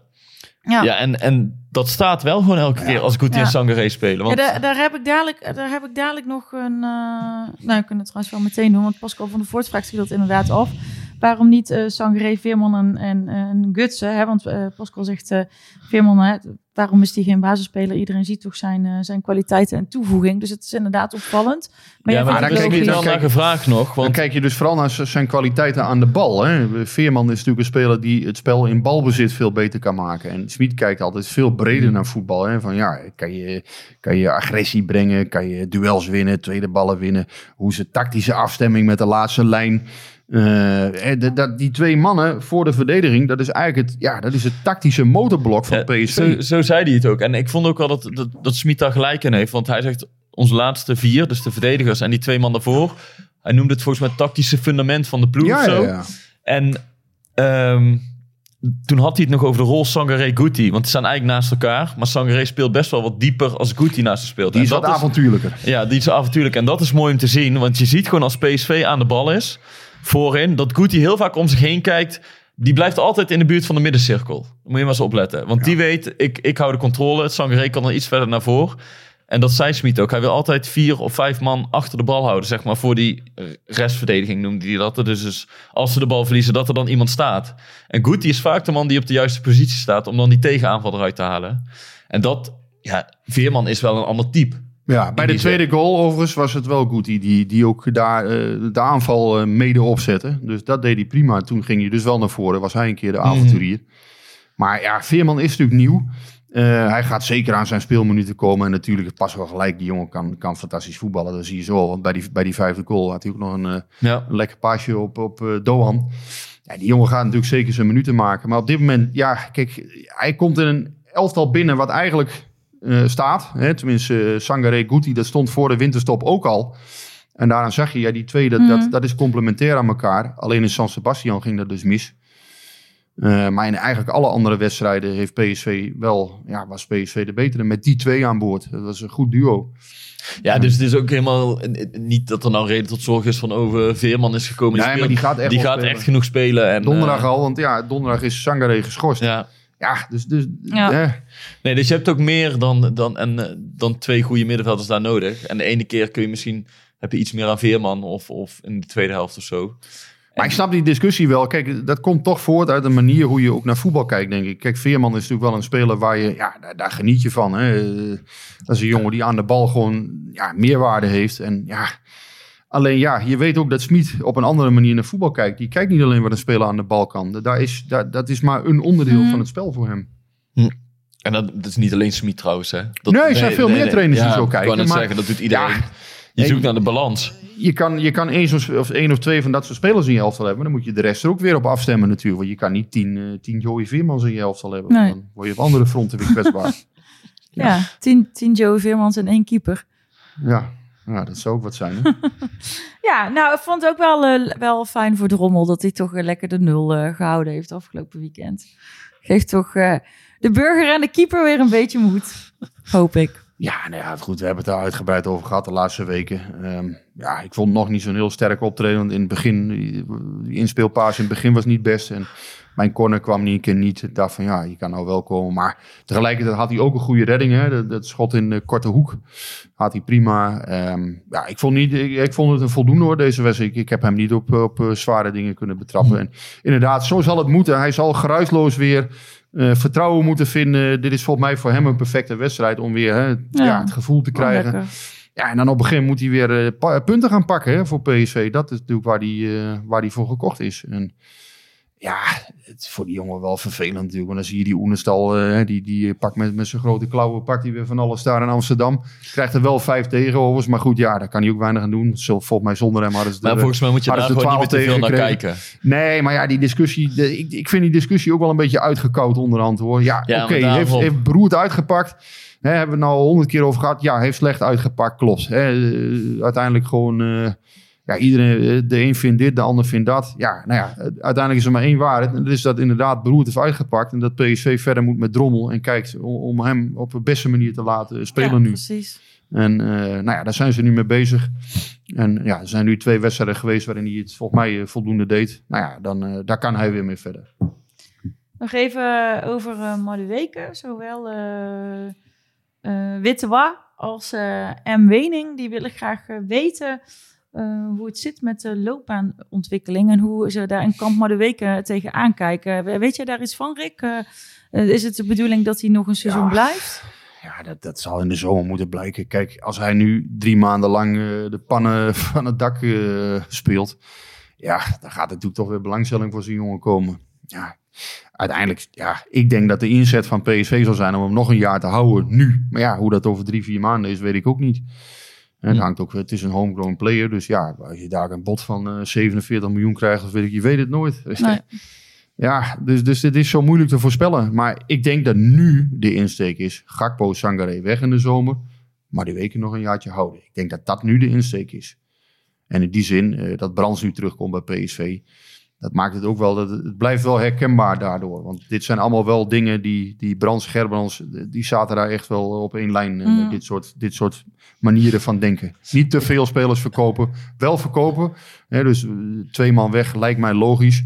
Ja. Ja, en, en dat staat wel gewoon elke keer als Guti Ja. en Sangaré spelen. Ja, Want, daar, daar, heb ik dadelijk, daar heb ik dadelijk nog een... eh, nou, we kunnen het trouwens wel meteen doen, want Pascal van der Voort vraagt zich dat inderdaad af. Waarom niet eh Sangaré, Veerman en, en, en Gutsen? Hè? Want eh, Pascal zegt, eh, Veerman, hè, waarom is hij geen basisspeler? Iedereen ziet toch zijn, zijn kwaliteiten en toevoeging. Dus het is inderdaad opvallend. Maar ja, maar daar kijk logisch. wel naar gevraagd nog. Dan Want kijk je dus vooral naar zijn kwaliteiten aan de bal. Hè. Veerman is natuurlijk een speler die het spel in balbezit veel beter kan maken. En Smit kijkt altijd veel breder Hmm. naar voetbal. Hè. Van ja, kan je, kan je agressie brengen? Kan je duels winnen? Tweede ballen winnen? Hoe is de tactische afstemming met de laatste lijn? Eh, eh, dat- die twee mannen voor de verdediging, dat is eigenlijk het, ja, dat is het tactische motorblok van Ja, PSV. Zo, zo zei hij het ook. En ik vond ook wel dat, dat, dat Smit daar gelijk in heeft. Want hij zegt, onze laatste vier, dus de verdedigers en die twee man daarvoor. Hij noemde het volgens mij het tactische fundament van de ploeg Ja, of ja, zo. ja. En ehm, toen had hij het nog over de rol Sangaré-Guti. Want die staan eigenlijk naast elkaar. Maar Sangaré speelt best wel wat dieper als Guti naast hem speelt. Die En is wat dat avontuurlijker. ja, die is avontuurlijk. En dat is mooi om te zien. Want je ziet gewoon als PSV aan de bal is, voorin, dat Guti heel vaak om zich heen kijkt. Die blijft altijd in de buurt van de middencirkel. Daar moet je maar eens opletten. Want die weet, ik, ik hou de controle. Het Sangaré kan er iets verder naar voren. En dat zei Smit ook. Hij wil altijd vier of vijf man achter de bal houden. Zeg maar voor die restverdediging noemde hij dat. Dus, dus als ze de bal verliezen, dat er dan iemand staat. En Guti is vaak de man die op de juiste positie staat. Om dan die tegenaanval eruit te halen. En dat, ja, Veerman is wel een ander type. Ja, bij de tweede goal overigens was het wel goed. Die, die, die ook daar eh, de aanval eh, mede opzette. Dus dat deed hij prima. Toen ging hij dus wel naar voren. Was hij een keer de avonturier. Maar ja, Veerman is natuurlijk nieuw. Eh, hij gaat zeker aan zijn speelminuten komen. En natuurlijk, pas wel gelijk. Die jongen kan, kan fantastisch voetballen. Dat zie je zo. Want bij die, bij die vijfde goal had hij ook nog een, Ja. een lekker paasje op, op Dohan. Ja, die jongen gaat natuurlijk zeker zijn minuten maken. Maar op dit moment, ja, kijk, hij komt in een elftal binnen wat eigenlijk eh, staat. Hè? Tenminste, uh, Sangaré Guti, dat stond voor de winterstop ook al. En daaraan zag je, ja, die twee, dat, dat, dat is complementair aan elkaar. Alleen in San Sebastian ging dat dus mis. Eh, maar in eigenlijk alle andere wedstrijden heeft PSV wel, ja, was PSV de betere met die twee aan boord. Dat was een goed duo. Ja, dus het is ook helemaal eh, niet dat er nou reden tot zorg is van over Veerman is gekomen. Nee, speelt- maar die gaat echt die wel gaat spelen. echt genoeg spelen. En, Donderdag eh, al, want ja, donderdag is Sangaré geschorst. Ja, Ja. dus, dus Ja. eh, Nee, dus je hebt ook meer dan, dan, en, eh, dan twee goede middenvelders daar nodig. En de ene keer kun je misschien heb je iets meer aan Veerman of, of in de tweede helft of zo. Maar ik snap die discussie wel. Kijk, dat komt toch voort uit de manier hoe je ook naar voetbal kijkt, denk ik. Kijk, Veerman is natuurlijk wel een speler waar je, ja, daar, daar geniet je van. Hè. Dat is een jongen die aan de bal gewoon ja, meerwaarde heeft. En ja, alleen ja, je weet ook dat Smit op een andere manier naar voetbal kijkt. Die kijkt niet alleen wat een speler aan de bal kan. Daar is, daar, dat is maar een onderdeel van het spel voor hem. En dat, dat is niet alleen Smit trouwens, hè? Dat, Nee, er zijn veel meer trainers die Ja, zo Ik kijken, wou net maar- zeggen, dat doet iedereen. Ja. je Nee. zoekt naar de balans. Je kan, je kan één, of één of twee van dat soort spelers in je elftal hebben. Maar dan moet je de rest er ook weer op afstemmen natuurlijk. Want je kan niet tien, eh, tien Joey Veermans in je elftal hebben. Nee. Dan word je op andere fronten weer kwetsbaar. (laughs) Ja, tien, tien Joey Veermans en één keeper. ja. Ja, dat zou ook wat zijn. Hè? (laughs) Ja, nou, ik vond het ook wel, eh, wel fijn voor Drommel dat hij toch eh, lekker de nul eh, gehouden heeft afgelopen weekend. Geeft toch eh, de burger en de keeper weer een beetje moed. (laughs) Hoop ik. Ja, nou ja, goed, we hebben het daar uitgebreid over gehad de laatste weken. Ehm, ja, ik vond het nog niet zo'n heel sterk optreden. Want in het begin, die, die inspeelpaas in het begin was niet best. En mijn corner kwam niet een keer niet. Ik dacht van ja, je kan nou wel komen. Maar tegelijkertijd had hij ook een goede redding. Hè? Dat, dat schot in de korte hoek had hij prima. Ehm, ja, ik vond, niet, ik, ik vond het een voldoende hoor, deze wedstrijd. Ik, ik heb hem niet op, op eh, zware dingen kunnen betrappen. En inderdaad, zo zal het moeten. Hij zal geruisloos weer eh, vertrouwen moeten vinden. Dit is volgens mij voor hem een perfecte wedstrijd om weer hè, ja. het gevoel te krijgen. lekker. Ja, en dan op gegeven moment moet hij weer eh, punten gaan pakken hè, voor PSV. Dat is natuurlijk waar hij, waar hij voor gekocht is. En ja, het is voor die jongen wel vervelend natuurlijk. Want dan zie je die Oenestal, eh, die, die pakt met, met zijn grote klauwen, pakt hij weer van alles daar in Amsterdam. Krijgt er wel vijf tegenover. Maar goed, ja, daar kan hij ook weinig aan doen. Zo, volgens mij zonder hem hadden ze Maar er, volgens mij moet je daar gewoon niet meer te veel naar kijken. Nee, maar ja, die discussie, de, ik, ik vind die discussie ook wel een beetje uitgekoud onderhand hoor. Ja, Ja, oké, maar heeft, heeft uitgepakt. Hè, hebben we het nou honderd keer over gehad. Ja, heeft slecht uitgepakt, klopt. Hè, eh, uiteindelijk gewoon, eh, ja, iedereen, eh, de een vindt dit, de ander vindt dat. Ja, nou ja, eh, uiteindelijk is er maar één waarheid. En dat is dat inderdaad beroerd heeft uitgepakt. En dat PSV verder moet met Drommel. En kijkt om, hem op de beste manier te laten spelen ja, nu. precies. En eh, nou ja, daar zijn ze nu mee bezig. En ja, er zijn nu twee wedstrijden geweest waarin hij het volgens mij voldoende deed. Nou ja, dan, daar kan hij weer mee verder. Nog even over uh, Madueke. Zowel eh Wittewa als M. Wening. Die willen graag weten eh, hoe het zit met de loopbaanontwikkeling. En hoe ze daar in kamp Madueke tegenaan kijken. We- Weet jij daar iets van, Rick? Eh, eh, is het de bedoeling dat hij nog een seizoen Ja. blijft? Ja, dat, dat zal in de zomer moeten blijken. Kijk, als hij nu drie maanden lang de pannen (laughs) van het dak speelt. Ja, dan gaat er natuurlijk toch weer belangstelling voor zo'n jongen komen. Ja, uiteindelijk, ja, ik denk dat de inzet van PSV zal zijn om hem nog een jaar te houden nu. Maar ja, hoe dat over drie, vier maanden is, weet ik ook niet. Het, hangt ook, het is een homegrown player, dus ja, als je daar een bod van eh 47 miljoen krijgt, of weet ik, je weet het nooit. Nee. Ja, dus, dus dit is zo moeilijk te voorspellen. Maar ik denk dat nu de insteek is, Gakpo, Sangaré weg in de zomer. Maar die weken nog een jaartje houden. Ik denk dat dat nu de insteek is. En in die zin, eh, dat Brands nu terugkomt bij PSV. Dat maakt het ook wel, dat het, blijft wel herkenbaar daardoor. Want dit zijn allemaal wel dingen die, die Brands, Gerbrands, die zaten daar echt wel op één lijn. eh, Mm. met dit, soort, dit soort manieren van denken. Niet te veel spelers verkopen, wel verkopen. Hè, dus eh, twee man weg lijkt mij logisch.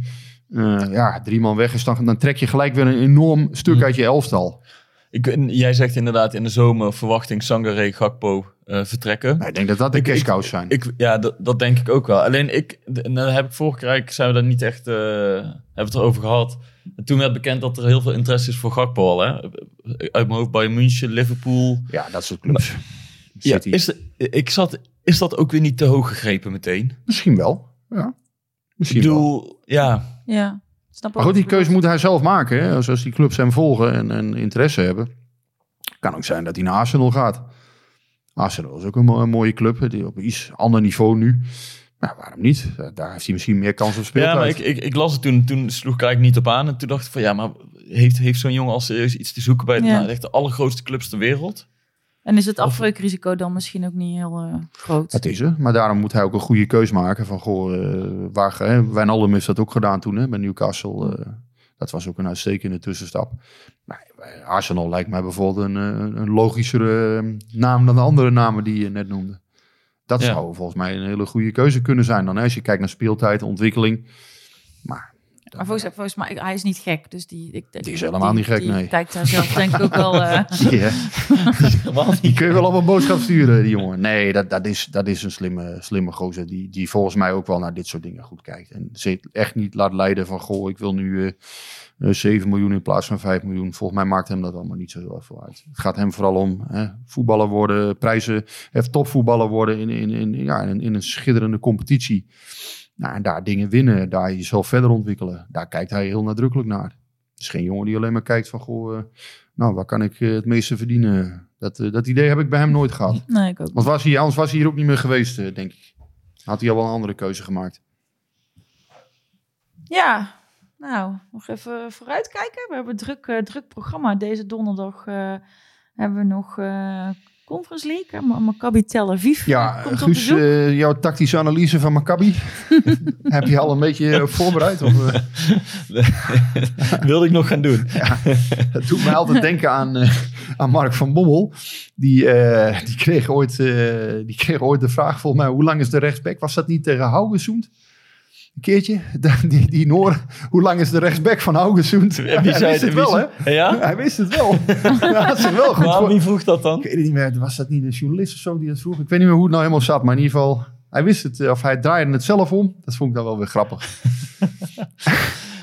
Eh, ja, drie man weg is dan, dan trek je gelijk weer een enorm stuk Mm. uit je elftal. Ik, jij zegt inderdaad in de zomer verwachting Sangare Gakpo eh, vertrekken. Nou, ik denk dat dat de cashcows zijn. Ik, ja, dat, dat denk ik ook wel. Alleen ik, daar heb ik vorige keer eigenlijk- zijn we daar niet echt, eh, hebben we het erover gehad. En toen werd bekend dat er heel veel interesse is voor Gakpo al, hè. Uit mijn hoofd Bayern München, Liverpool. ja, dat soort clubs. Ja, is, de- ik zat, is dat ook weer niet te hoog gegrepen meteen? Misschien wel. Ja. Ik Misschien wel. ja, Ja, snap Maar goed, die keuze moet hij zelf maken. Hè? Als, als die clubs hem volgen en, en interesse hebben. Kan ook zijn dat hij naar Arsenal gaat. Arsenal is ook een, mo- een mooie club. Die op iets ander niveau nu. Nou, waarom niet? Daar heeft hij misschien meer kans op speeltijd. ja maar ik, ik, ik las het toen, toen sloeg ik eigenlijk niet op aan. En toen dacht ik van, ja, maar heeft, heeft zo'n jongen al serieus iets te zoeken bij de, Ja. nou, echt de allergrootste clubs ter wereld? En is het afbreukrisico dan misschien ook niet heel eh, groot? Dat is er. Maar daarom moet hij ook een goede keus maken. Van, goh, eh, waar, hè? Wijnaldum heeft dat ook gedaan toen hè, bij Newcastle. eh, dat was ook een uitstekende tussenstap. Maar Arsenal lijkt mij bijvoorbeeld een, een logischere eh, naam dan de andere namen die je net noemde. Dat Ja. zou volgens mij een hele goede keuze kunnen zijn dan. Hè? Als je kijkt naar speeltijd, ontwikkeling. Maar Maar volgens, volgens mij, hij is niet gek. Dus die, ik, Die is helemaal niet gek, die nee. kijkt daar zelf denk ik ook wel... (laughs) eh, ja, die kun je wel op een boodschap sturen, die jongen. Nee, dat, dat, is, dat is een slimme, slimme gozer die, die volgens mij ook wel naar dit soort dingen goed kijkt. En zich echt niet laat leiden van, goh, ik wil nu eh eh, 7 miljoen in plaats van 5 miljoen. Volgens mij maakt hem dat allemaal niet zo heel erg veel uit. Het gaat hem vooral om hè, voetballer worden, prijzen, even topvoetballer worden in, in, in, ja, in, een- in een schitterende competitie. Nou, en daar dingen winnen, daar jezelf verder ontwikkelen. Daar kijkt hij heel nadrukkelijk naar. Het is geen jongen die alleen maar kijkt van, goh, eh, nou, waar kan ik eh, het meeste verdienen? Dat, eh, dat idee heb ik bij hem nooit gehad. nee, ik ook niet. Want was hij, anders was hij hier ook niet meer geweest, denk ik. Had hij al wel een andere keuze gemaakt. Ja, nou, nog even vooruitkijken. We hebben een druk, druk programma. Deze donderdag hebben we nog Conference League. Maccabi Tel Aviv Ja, komt op Guus, eh, jouw tactische analyse van Maccabi. (laughs) heb je al een beetje eh, voorbereid? Of, eh? (laughs) Wilde ik nog gaan doen. Het doet mij altijd (laughs) denken aan, eh, aan Mark van Bommel. Die, eh, die, kreeg ooit, eh, die kreeg ooit de vraag, volgens mij, hoe lang is de rechtsback? Was dat niet tegen Haugesund? Een keertje, (laughs) die, die Noor, hoe lang is de rechtsback van Haugesund? En wie hij wist het wel, hè? Ja? Hij wist het wel. (laughs) Hij had zich wel goed Maar wie vroeg dat dan? Ik weet het niet meer. Was dat niet een journalist of zo die dat vroeg? Ik weet niet meer hoe het nou helemaal zat. Maar in ieder geval, hij wist het. eh, Of hij draaide het zelf om. Dat vond ik dan wel weer grappig. (laughs)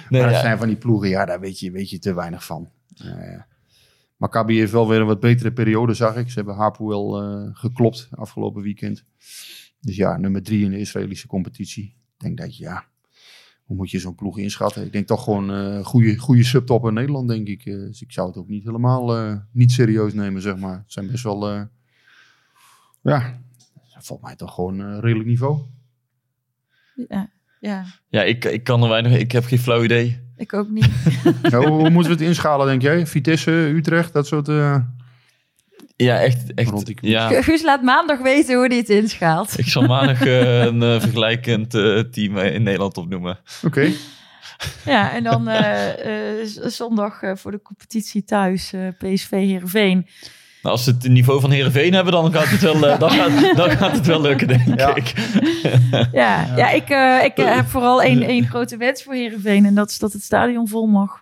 Nee, maar dat ja. zijn van die ploegen, ja, daar weet je, weet je te weinig van. Eh Maccabi heeft wel weer een wat betere periode, zag ik. Ze hebben Hapoel eh geklopt afgelopen weekend. Dus ja, nummer drie in de Israëlische competitie. Ik denk dat, ja, hoe moet je zo'n ploeg inschatten? Ik denk toch gewoon een goede, goede subtop in Nederland, denk ik. Eh, dus ik zou het ook niet helemaal eh, niet serieus nemen, zeg maar. Het zijn best wel, eh, ja, volgens mij toch gewoon eh, redelijk niveau. Ja, ja, Ja, ik, ik kan er weinig... Ik heb geen flauw idee. ik ook niet. Ja, (laughs) hoe moeten we het inschalen, denk jij? Vitesse, Utrecht, dat soort... Ja, echt. Echt ja. Guus laat maandag weten hoe hij het inschaalt. Ik zal maandag (laughs) eh, een eh, vergelijkend eh, team in Nederland opnoemen. Oké. Ja, en dan eh, eh, zondag eh, voor de competitie thuis, eh, PSV Heerenveen. Nou, als ze het niveau van Heerenveen hebben, dan gaat het wel, dan gaat, dan gaat het wel lukken, denk Ja. ik. Ja, ja ik, eh, ik heb vooral één, één grote wens voor Heerenveen. En dat is dat het stadion vol mag.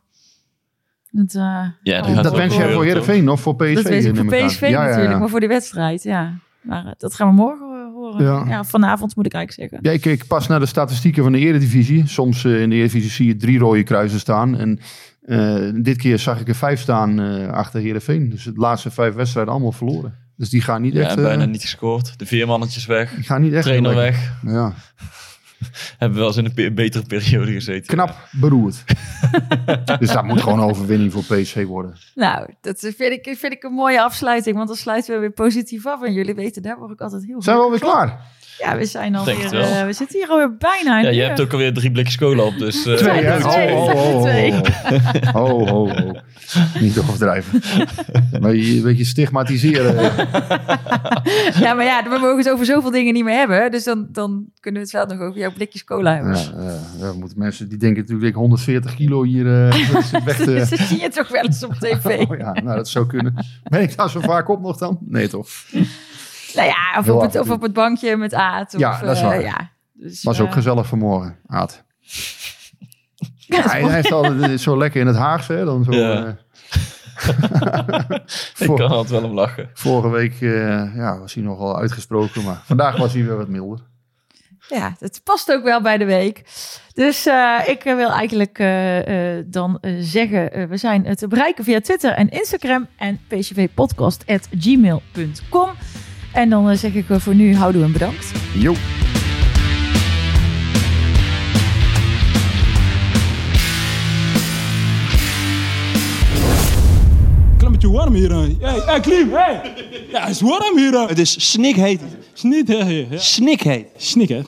Dat, eh, Ja, oh, Dat wens jij voor Heerenveen of voor PSV? Dat wens ik voor. PSV Ja, ja, natuurlijk, ja. maar voor die wedstrijd, ja. Maar eh, dat gaan we morgen eh, horen. Ja. Ja. vanavond moet ik eigenlijk zeggen. Ja, ik keek pas naar de statistieken van de Eredivisie. Soms eh, in de Eredivisie zie je drie rode kruisen staan. En eh, dit keer zag ik er vijf staan eh, achter Heerenveen. Dus de laatste vijf wedstrijden allemaal verloren. Dus die gaan niet Ja, echt... en bijna niet gescoord. De vier mannetjes weg. die gaan niet echt Trainer lekker. weg. Ja, (laughs) Hebben wel eens in een pe- betere periode gezeten. knap beroerd. (laughs) dus dat moet gewoon een overwinning voor PSV worden. Nou, dat vind ik, vind ik een mooie afsluiting. Want dan sluiten we weer positief af. En jullie weten, daar word ik altijd heel Zijn we alweer klaar? Ja, we zijn alweer... eh, we zitten hier alweer bijna Ja, je uur. hebt ook alweer drie blikjes cola op, dus... eh, Twee, ho, ho, twee. ho. Ho, ho, ho. Niet overdrijven. Maar je een beetje stigmatiseren. (laughs) Ja, maar ja, we mogen het over zoveel dingen niet meer hebben. Dus dan, dan kunnen we het wel nog over jouw blikjes cola hebben. Ja, eh, ja, moeten mensen die denken natuurlijk dat ik 140 kilo hier eh, (laughs) weg te... Dat zie je toch wel eens op tv. (laughs) Oh ja, nou dat zou kunnen. Ben ik daar zo vaak op nog dan? Nee toch? Nou ja, of op, het, of op het bankje met Aad. Of, Ja, dat is eh, waar. ja. Dus, Was ook eh, gezellig vanmorgen, Aad. (laughs) ja, Hij, hij is altijd zo lekker in het Haagse. Hè? Dan zo, Ja. eh, (laughs) Ik kan altijd wel om lachen. vorige week eh, ja, was hij nogal uitgesproken, maar vandaag was hij weer wat milder. Ja, het past ook wel bij de week. Dus eh, ik eh, wil eigenlijk eh, eh, dan eh, zeggen, eh, we zijn eh, te bereiken via Twitter en Instagram en pcvpodcast.gmail.com. En dan eh, zeg ik eh, voor nu houdoe en bedankt. Jo. Klein beetje warm hier. Hey, hey Klim, hey. Ja, het is warm hier. Het is snikheet. Hè? hè. Snikheet. Snik, hè?